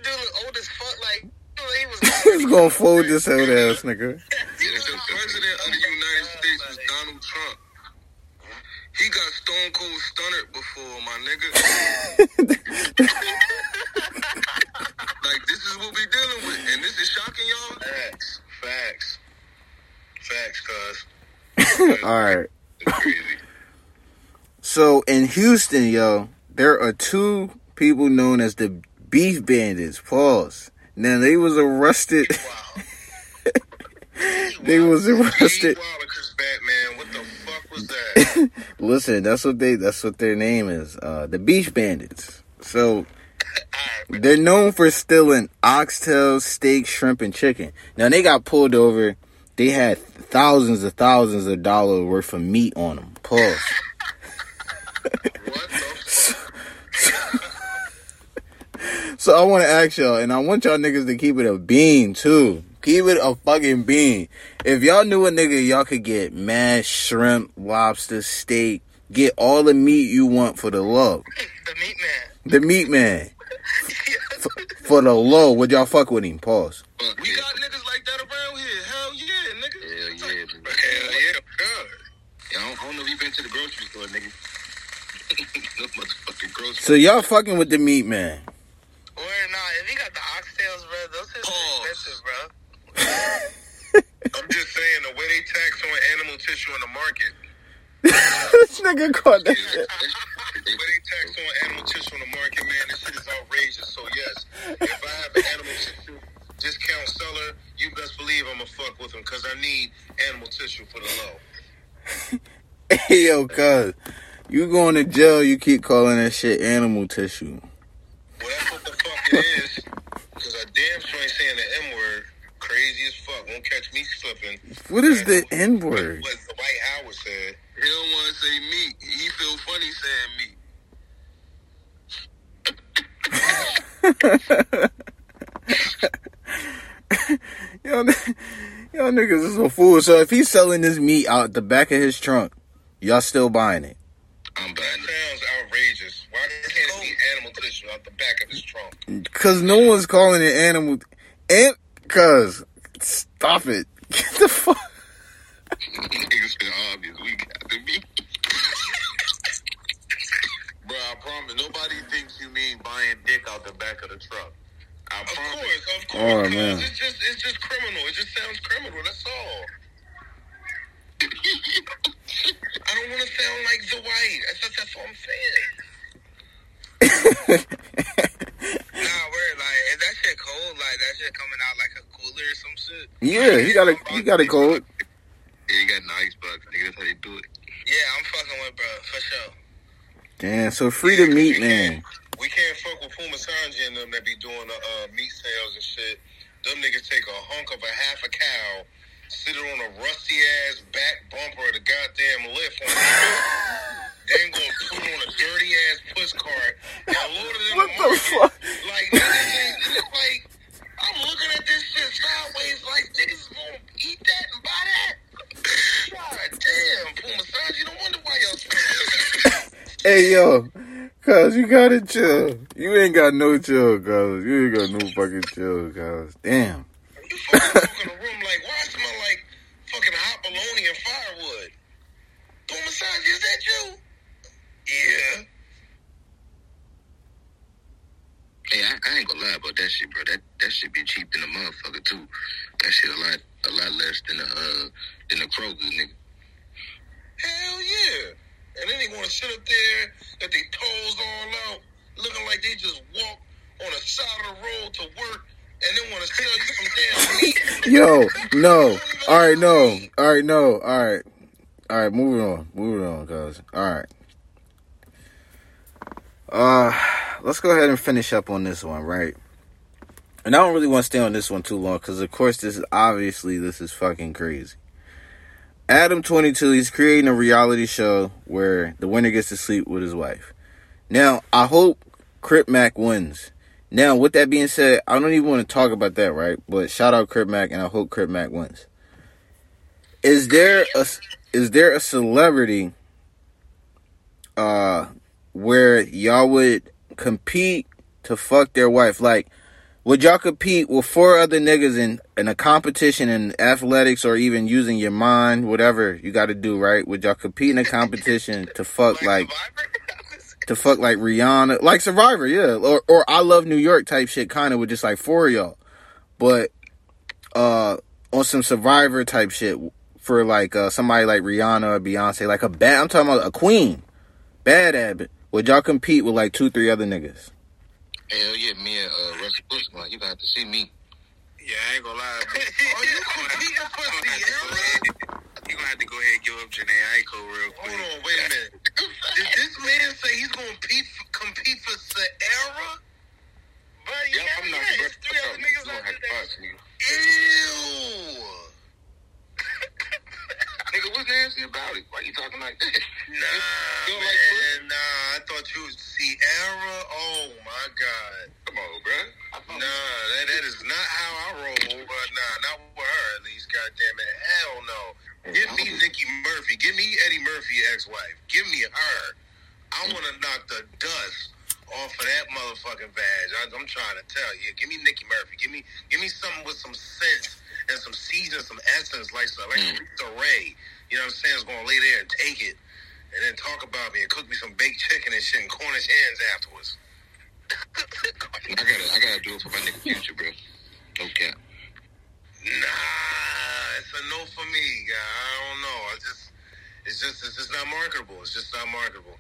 and the other dude looked old as fuck, like he was. He's gonna fold this old ass nigga. Yeah, the president of the United States was Donald Trump. He got stone cold stunnered before, my nigga. like this is what we dealing with, and this is shocking y'all. Facts, facts, facts, cuz. All right. So in Houston, yo, there are two people known as the Beef Bandits. Pause. Now they was arrested. they was arrested. Wilder, Chris Batman. What the fuck was that? Listen, that's what they. That's what their name is. Uh, the Beef Bandits. So they're known for stealing oxtails, steak, shrimp, and chicken. Now they got pulled over. They had thousands of thousands of dollars worth of meat on them. Pause. what the fuck? So I want to ask y'all, and I want y'all niggas to keep it a bean too. Keep it a fucking bean. If y'all knew a nigga, y'all could get mashed shrimp, lobster, steak, get all the meat you want for the low. the meat man. The meat man. For, for the low, would y'all fuck with him? Pause. We got niggas like that around here. Hell yeah, nigga. Hell yeah, nigga. Hell yeah, God. Yeah, I don't, I don't know if you been to the grocery store, nigga. no motherfucking grocery So y'all fucking with the meat man. Or nah, if you got the oxtails, bro, those shits Pause. are expensive, bro. I'm just saying the way they tax on animal tissue in the market. this nigga caught that shit. The way they tax on animal tissue in the market, man, this shit is outrageous. So yes, if I have an animal tissue discount seller, you best believe I'ma fuck with him because I need animal tissue for the low. Hey, yo, cuz, you going to jail, you keep calling that shit animal tissue. Well, that's what the fuck it is. Because I damn sure ain't saying the M word. Crazy as fuck. Won't catch me slipping. What is the N word? What the White Howard said. He don't want to say meat. He feel funny saying meat. Yo, n- yo, niggas is a fool. So if he's selling this meat out the back of his trunk, y'all still buying it? I'm buying That sounds outrageous. Why can't it be animal tissue out the back of his trunk? Cause no one's calling it animal. And cause stop it. Get the fuck. Niggas been obvious. We got to be. Bro, I promise nobody thinks you mean buying dick out the back of the truck. I Of promise. course, of course. Oh, man. It's just, it's just criminal. It just sounds criminal. That's all. I don't want to sound like the white. That's, that's, that's what I'm saying. Nah, word, like, if that shit cold, like, that shit coming out like a cooler or some shit. Yeah, he got a he got it cold. Yeah, you got an icebox. Nigga, that's how they do it. Yeah, I'm fucking with, bro, for sure. Damn. So free the meat, man. We can't fuck with Puma Sanji and them that be doing the uh, meat sales and shit. Them niggas take a hunk of a half a cow, sit it on a rusty ass back bumper of the goddamn lift on the then go put on a dirty ass push cart and load it in What the market. fuck? Like niggas like I'm looking at this shit sideways like niggas gonna eat that and buy that. God damn, Puma Sanji, no wonder why y'all Hey yo, cuz you gotta chill. You ain't got no chill, cuz. You ain't got no fucking chill, cuz. Damn. You fucking walk in a room like, why it smell like fucking hot bologna and firewood? Puma Sanji, is that you? Yeah. Hey, I, I ain't gonna lie about that shit, bro. That that shit be cheap than a motherfucker too. That shit a lot a lot less than a uh than a Kroger nigga. Hell yeah. And then they want to sit up there, got their toes all out, looking like they just walk on the side of the road to work, and then want to sell you some damn. Yo, no. All right, no. All right, no. All right. All right, moving on. Moving on, guys. All right. Uh, let's go ahead and finish up on this one, right? And I don't really want to stay on this one too long because, of course, this is obviously this is fucking crazy. Adam twenty two, he's creating a reality show where the winner gets to sleep with his wife. Now, I hope Crip Mac wins. Now, with that being said, I don't even want to talk about that, right? But shout out Crip Mac, and I hope Crip Mac wins. Is there a is there a celebrity uh where y'all would compete to fuck their wife? Like, would y'all compete with four other niggas in in a competition in athletics or even using your mind, whatever you got to do, right? Would y'all compete in a competition to fuck like to fuck like Rihanna, like Survivor, yeah, or or I Love New York type shit, kind of with just like four of y'all, but uh on some Survivor type shit for like uh somebody like Rihanna or Beyonce, like a bad, I'm talking about a queen, bad Abbott. Would y'all compete with like two, three other niggas? Hell yeah, me and uh, Russell Wilson, like, you gonna have to see me. Yeah, I ain't gonna lie. Are you competing for Sierra? You gonna have to go ahead and give up Jhené Aiko real quick. Hold on, wait a minute. Did this man say he's going to compete for, compete for Sierra? But Yeah, yeah, I'm not yeah, it's three other niggas out there. Ew. Nigga, what's nasty about it? Why you talking like that? Nah, man. like nah, I thought you was Sierra. Oh, my God. Come on, bro. Nah, that, that is not how I roll. But nah, not with her at least. Goddamn it. Hell no. Give me mm-hmm. Nikki Murphy. Give me Eddie Murphy, ex-wife. Give me her. I want to knock the dust off of that motherfucking badge. I, I'm trying to tell you. Give me Nikki Murphy. Give me, give me something with some sense and some season, some essence, like like Mm. Rita Ray. You know what I'm saying? Is gonna lay there and take it, and then talk about me and cook me some baked chicken and shit and Cornish hens afterwards. I gotta, I gotta do it for my nigga future, bro. No cap. Nah, it's a no for me, guy. I don't know. I just, it's just, it's just not marketable. It's just not marketable.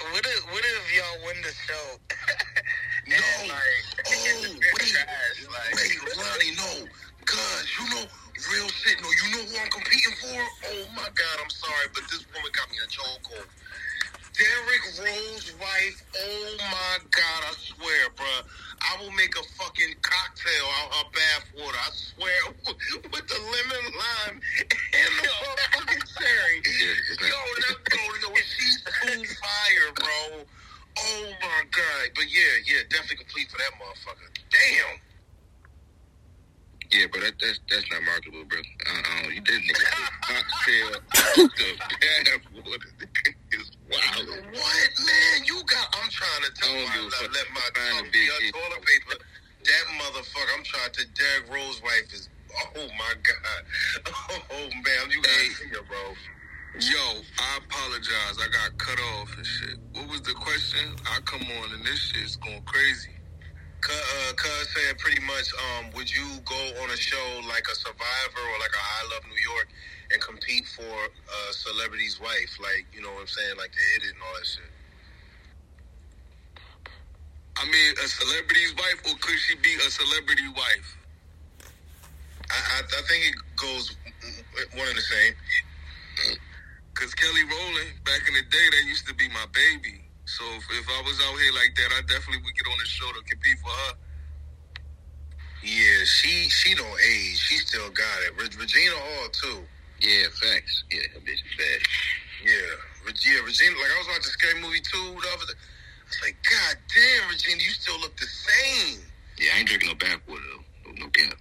What if, what if y'all win the show? No. like, Oh, wait, trash, like, wait, Lonnie, no. God, you know, real shit. No, you know who I'm competing for? Oh my God, I'm sorry, but this woman got me in a chokehold. Derrick Rose wife. Oh my God, I swear, bruh. I will make a fucking cocktail out her bath water. I swear, with the lemon lime and the motherfucking cherry. Yo, that bro, yo, she's too fire, bro. Oh my God. But yeah, yeah, definitely complete for that motherfucker. Damn. Yeah, but that, that's that's not marketable, bro. Uh, uh, you did nigga cocktail the bath wild. What, man? You got. I'm trying to tell you, I don't my, give a fuck. let my Find a tongue big be toilet paper. That motherfucker. I'm trying to. Derrick Rose wife is. Oh my god. Oh man, you gotta Hey. see her, bro. Yo, I apologize. I got cut off and shit. What was the question? I come on and this shit's going crazy. Cuz uh, said pretty much. Um, would you go on a show like a Survivor or like a I Love New York and compete for a celebrity's wife? Like you know what I'm saying? Like to hit it and all that shit. I mean, a celebrity's wife, or could she be a celebrity wife? I I, I think it goes one and the same. Cause Kelly Rowland, back in the day, that used to be my baby. So if, if I was out here like that, I definitely would get on the show to compete for her. Yeah, she she don't age. She still got it. Reg- Regina Hall too. Yeah, facts. Yeah, that bitch is bad. Yeah, Reg- yeah, Regina. Like I was watching Scary Movie two the other day. I was like, God damn, Regina, you still look the same. Yeah, I ain't drinking no bath water though. No, no cap.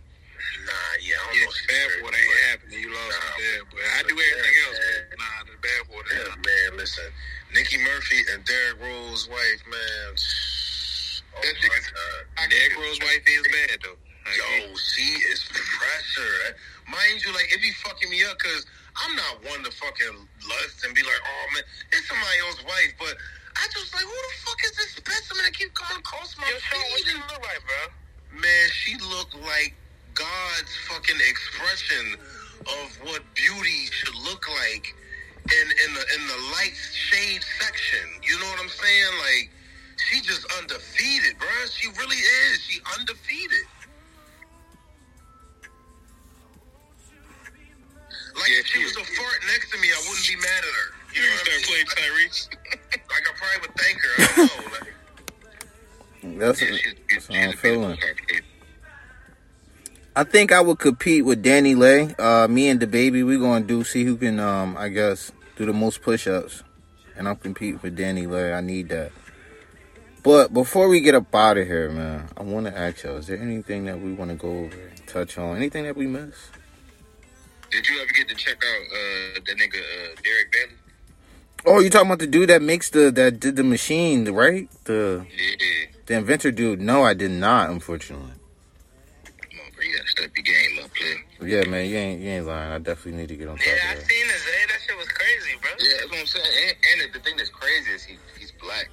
Nah, yeah, I don't Yeah, know. if bad married, water ain't but- happening. You lost Nah, there, but I do everything yeah, else. man. But nah, the bad water. Yeah, man, listen, Nikki Murphy and Derrick Rose's wife, man. Oh That my God. Derrick Rose wife is bad though. Yo, she is pressure. Mind you, like, it be fucking me up because I'm not one to fucking lust and be like, oh man, it's somebody else's wife. But I just like, who the fuck is this specimen that keep coming across my Yo, Sean, what feed? you look like, bro? Man, she looked like God's fucking expression of what beauty should look like in in the in the light shade section. You know what I'm saying? Like she just undefeated, bruh. She really is. She undefeated. Like if she was a fart next to me, I wouldn't be mad at her. You know what I mean? playing Tyrese. Like I probably would thank her. I don't know. Like, That's, Yeah, she's, that's she's, how I'm she's a beautiful feeling. cocktail. I think I would compete with DaniLeigh. Uh, me and the baby, we gonna do see who can, um, I guess, do the most push-ups, and I'm competing for DaniLeigh. I need that. But before we get up out of here, man, I want to ask y'all: Is there anything that we want to go over, and touch on? Anything that we missed? Did you ever get to check out uh, that nigga uh, Derek Bailey? Oh, you talking about the dude that makes the that did the machine, right? The Yeah, the inventor dude. No, I did not, unfortunately. Come on, bro. You gotta step your game up, player. Yeah, man, you ain't you ain't lying. I definitely need to get on top Yeah, I of that. Yeah, I seen it, Zay. That shit was crazy, bro. Yeah, that's what I'm saying. And, and the thing that's crazy is he he's black.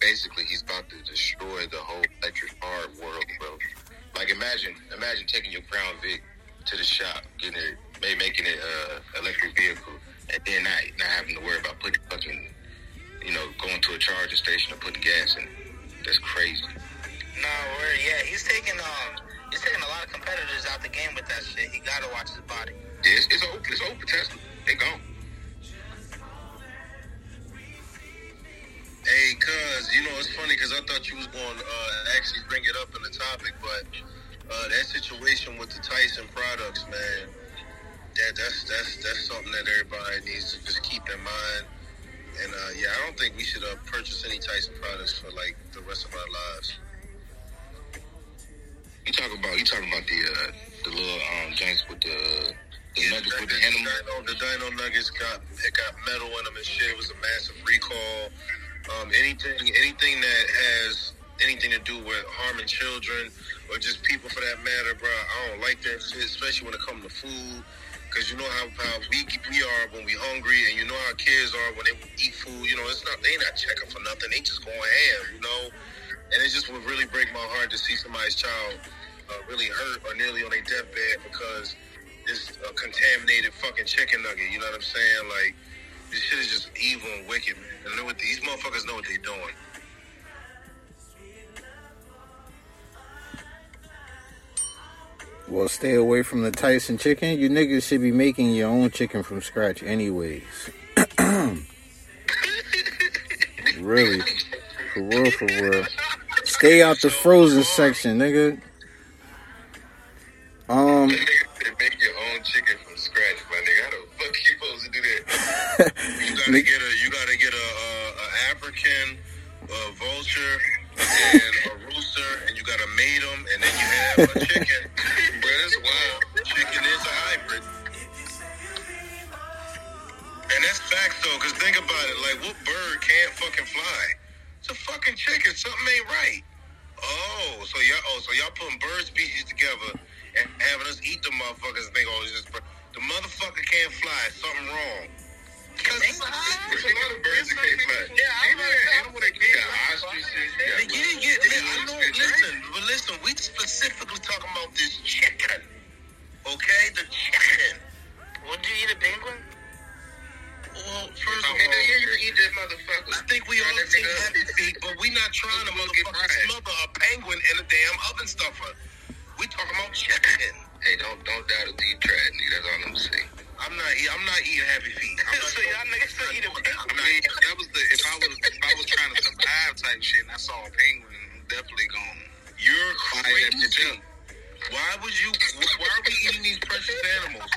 Basically, he's about to destroy the whole electric car world, bro. Like imagine, imagine taking your Crown Vic to the shop, getting it, maybe making it uh, electric vehicle, and then not not having to worry about putting fucking, you know, going to a charging station or putting gas in. That's crazy. No, word, yeah, he's taking um, he's taking a lot of competitors out the game with that shit. He gotta watch his body. Yeah, it's, it's open. It's open Tesla. They gone. Hey, cuz, you know, it's funny because I thought you was going to uh, actually bring it up in the topic, but uh, that situation with the Tyson products, man, that, that's that's that's something that everybody needs to just keep in mind. And uh, yeah, I don't think we should uh, purchase any Tyson products for like the rest of our lives. You talk about you talking about the uh, the little um joints with the the Yeah, nuggets with the the, animal. Dino, the Dino Nuggets got it got metal in them and shit. It was a massive recall. Um, anything anything that has anything to do with harming children or just people for that matter, bro. I don't like that shit, especially when it comes to food. Cause you know how, how weak we are when we hungry, and you know how kids are when they eat food. You know, it's not they not checking for nothing. They just going ham. You know, and it just would really break my heart to see somebody's child uh, really hurt or nearly on their deathbed because it's a contaminated fucking chicken nugget. You know what I'm saying? Like this shit is just evil and wicked, man. And know what these motherfuckers know what they're doing. Well, stay away from the Tyson chicken. You niggas should be making your own chicken from scratch, anyways. really, for real, for real. Stay out the frozen section, nigga. Um, Make your own chicken from scratch, my nigga. How the fuck you supposed to do that? You gotta get a you gotta get a, a, a African a vulture and a rooster, and you gotta mate them, and then you have a chicken. Bro, that's wild. Chicken is a hybrid. And that's facts though, cause think about it. Like, what bird can't fucking fly? It's a fucking chicken. Something ain't right. Oh, so y'all oh so y'all putting bird species together and having us eat the motherfuckers and think oh it's just bird. the motherfucker can't fly. Something wrong. Cause there's a lot of birds that can't fly. Yeah, I know an animal that can't fly. Ostriches. You didn't get it. I know. Listen, but listen. We specifically talking about this chicken. Okay, the chicken. Would you eat a penguin? Well, first of all, you eat that motherfucker. I think we all think happy feet, but we not trying to motherfucking smother a penguin in a damn oven stuffer. We talking about chicken. Hey, don't don't doubt a deep try, nigga. That's all I'm saying. I'm not. I'm not eating happy feet. I'm not so y'all niggas still eat a penguin? Mean, that was the if I was if I was trying to survive type shit and I saw a penguin, I'm definitely gone. You're Fire that bitch crazy. Why would you? Why are we eating these precious animals?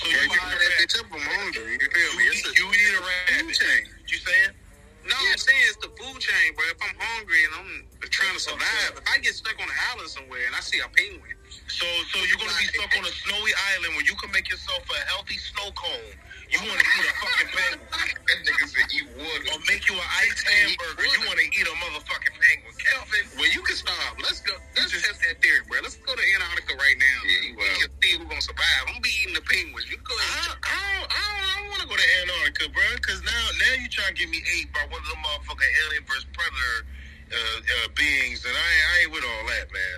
So you you a that bitch up, I'm hungry. You feel me? You eat, a you eat a food rabbit. You saying? No, I'm saying it's the food chain, bro. If I'm hungry and I'm trying to survive, if I get stuck on an island somewhere and I see a penguin, So, so you're gonna be stuck on a snowy island where you can make yourself a healthy snow cone. You want to eat a fucking penguin? That nigga said eat wood. Or make you an iced hamburger? You want to eat a motherfucking penguin, Kelvin? well, you can starve. Let's go. Let's test that theory, bro. Let's go to Antarctica right now. Yeah, you we wild. can see who's gonna survive. I'm gonna be eating the penguins. You go I, ahead. I don't, I don't, I don't want to go to Antarctica, bro. Cause now, now you trying to get me ate by one of them motherfucking alien versus predator uh, uh, beings, and I, ain't- I ain't with all that, man.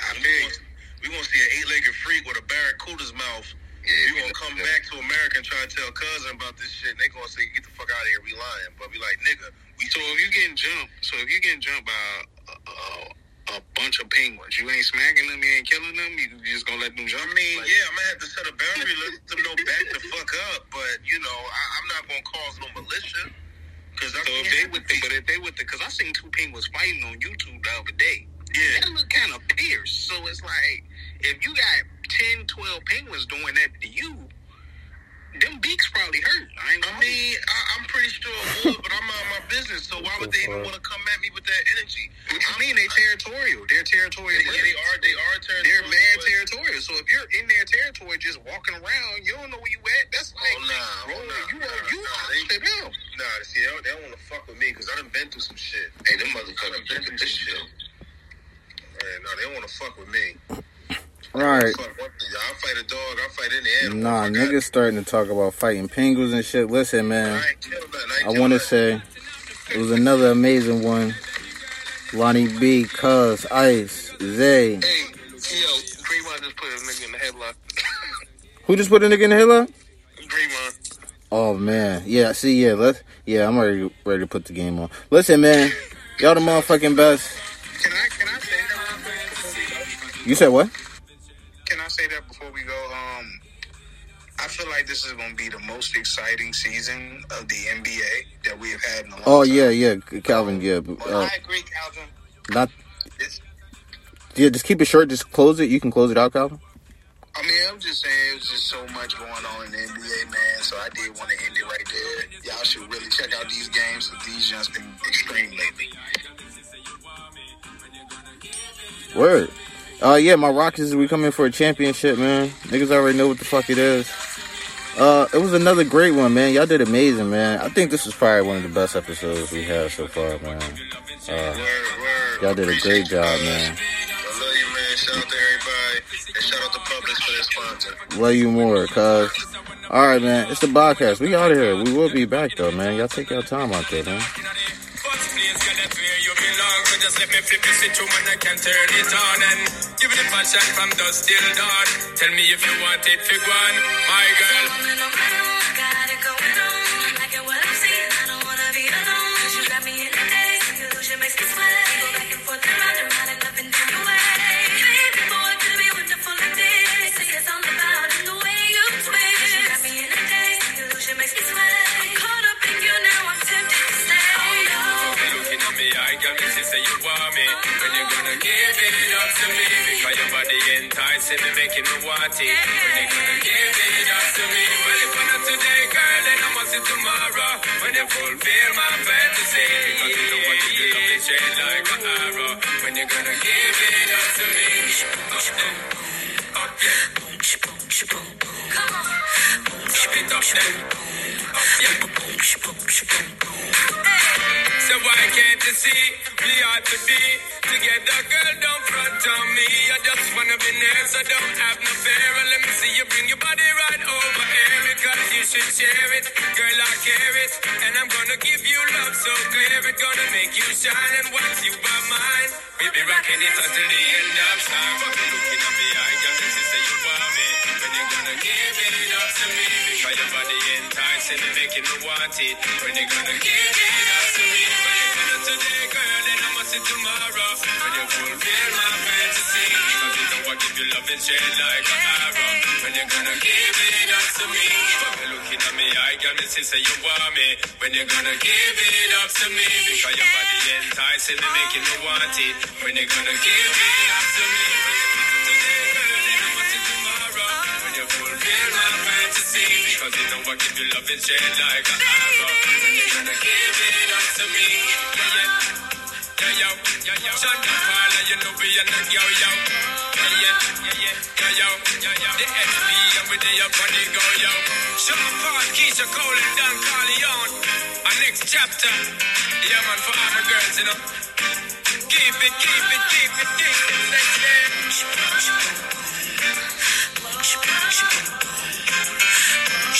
I you. gonna, we gonna see an eight-legged freak with a barracuda's mouth. Yeah, we gonna come back to America and try to tell cousin about this shit, and they gonna say, "Get the fuck out of here, we lying." But we like, nigga, we So if you getting jumped, so if you getting jumped by a, a, a bunch of penguins, you ain't smacking them, you ain't killing them. You just gonna let them jump. I mean, Like, yeah, I'm gonna have to set a boundary, let them know back the fuck up. But you know, I, I'm not gonna cause no militia. Cause I So if they with the, but if they with the, cause I seen two penguins fighting on YouTube the other day. yeah, That look kind of fierce. So it's like if you got 10, 12 penguins doing that to you, them beaks probably hurt. I ain't I mean, I, I'm pretty sure it would, but I'm out of my business. So why would they even want to come at me with that energy? What you mean they territorial? They're territorial. Yeah, they are. They are territorial. They're mad but- territorial. So if you're in their territory, just walking around, you don't know where you at. That's oh, like, Oh, nah, bro, oh, nah, you nah, are you nah, they- to them. Nah, see, they don't, they don't want to fuck with me because I done been through some shit. Hey, them I motherfuckers been through this some shit. shit. Man, no, they don't want to fuck with me. All right. Fuck, what the- I'll fight a dog. I'll fight any animal. Nah, niggas starting to talk about fighting penguins and shit. Listen, man. I ain't killed nothing. I, I want to say it was another amazing one. Lonnie B, Cuz, Ice, Zay. Hey, yo, just put a nigga in the headlock. Who just put a nigga in the headlock? Oh man, yeah. See, yeah, let's. Yeah, I'm already ready to put the game on. Listen, man, y'all the motherfucking best. Can I can I say that? real quick before we go? You said what? Can I say that before we go? Um, I feel like this is going to be the most exciting season of the NBA that we have had in a long time. Oh time. yeah, yeah, Calvin. Yeah, Well, uh, I agree, Calvin. not. It's, Yeah, just keep it short. Just close it. You can close it out, Calvin. I mean, I'm just saying, there's just so much going on in the NBA, man. So I did want to end it right there. Y'all should really check out these games. These just been extreme lately. Word. Uh, yeah, my Rockets we coming for a championship, man. Niggas already know what the fuck it is. Uh, it was another great one, man. Y'all did amazing, man. I think this was probably one of the best episodes we had so far, man. Uh, y'all did a great job, man. Love you, man. Shout out to everybody. And shout out to Publix for their sponsor. Love you more, cuz. All right, man. It's the podcast. We out of here. We will be back, though, man. Y'all take your time out there, man. Just let me flip the switch and I can turn it on and give it a passion from dusk till dawn. Tell me if you want it, fig one, my girl. You want me. When you gonna give it up to me? Because your body enticing me, making me want it. When you gonna give it up to me? Well, if I'm not today, girl, then I must see tomorrow. When you fulfill my fantasy. Because you know what you do, love is straight like an arrow. When you gonna give it up to me? Up, yeah. Come on. Keep it up then. So why can't you see we ought to be together, girl? Don't front on me. I just wanna be near, so don't have no fear. Let me see you bring your body right over here because you should share it, girl. I care it, and I'm gonna give you love so clear. It's gonna make you shine, and once you are mine, we'll be rocking it until the end of time. Looking I you want me. When you gonna give it up to me? Because your body enticing and making me want it. When you gonna give it up to me? When you gonna today, girl, then I must see tomorrow. When you fulfill my fantasy. Because you know I give you love and straight like an arrow. When you gonna give it up to me? Fuck you looking at me, I got to say you want me. When you gonna give it up to me? Because your body enticing and making me want it. When you gonna give it up to me? Today, girl, then I must see tomorrow. When you fulfill my Cause you know I give you love and shade like a Baby, you're to give it up to me. Yeah. Yeah, yo, yeah, yo. Son, you fall you know we are not yo, yo. Yeah, yeah, yeah, yeah. Yo, yeah, yo. The XB, and we the up on the go, yo. Sean Paul, Keyshia Cole, and Don Corleon. Our next chapter. Yeah, man, for all my girls, you know. Keep it, keep it, keep it, keep it. Next day.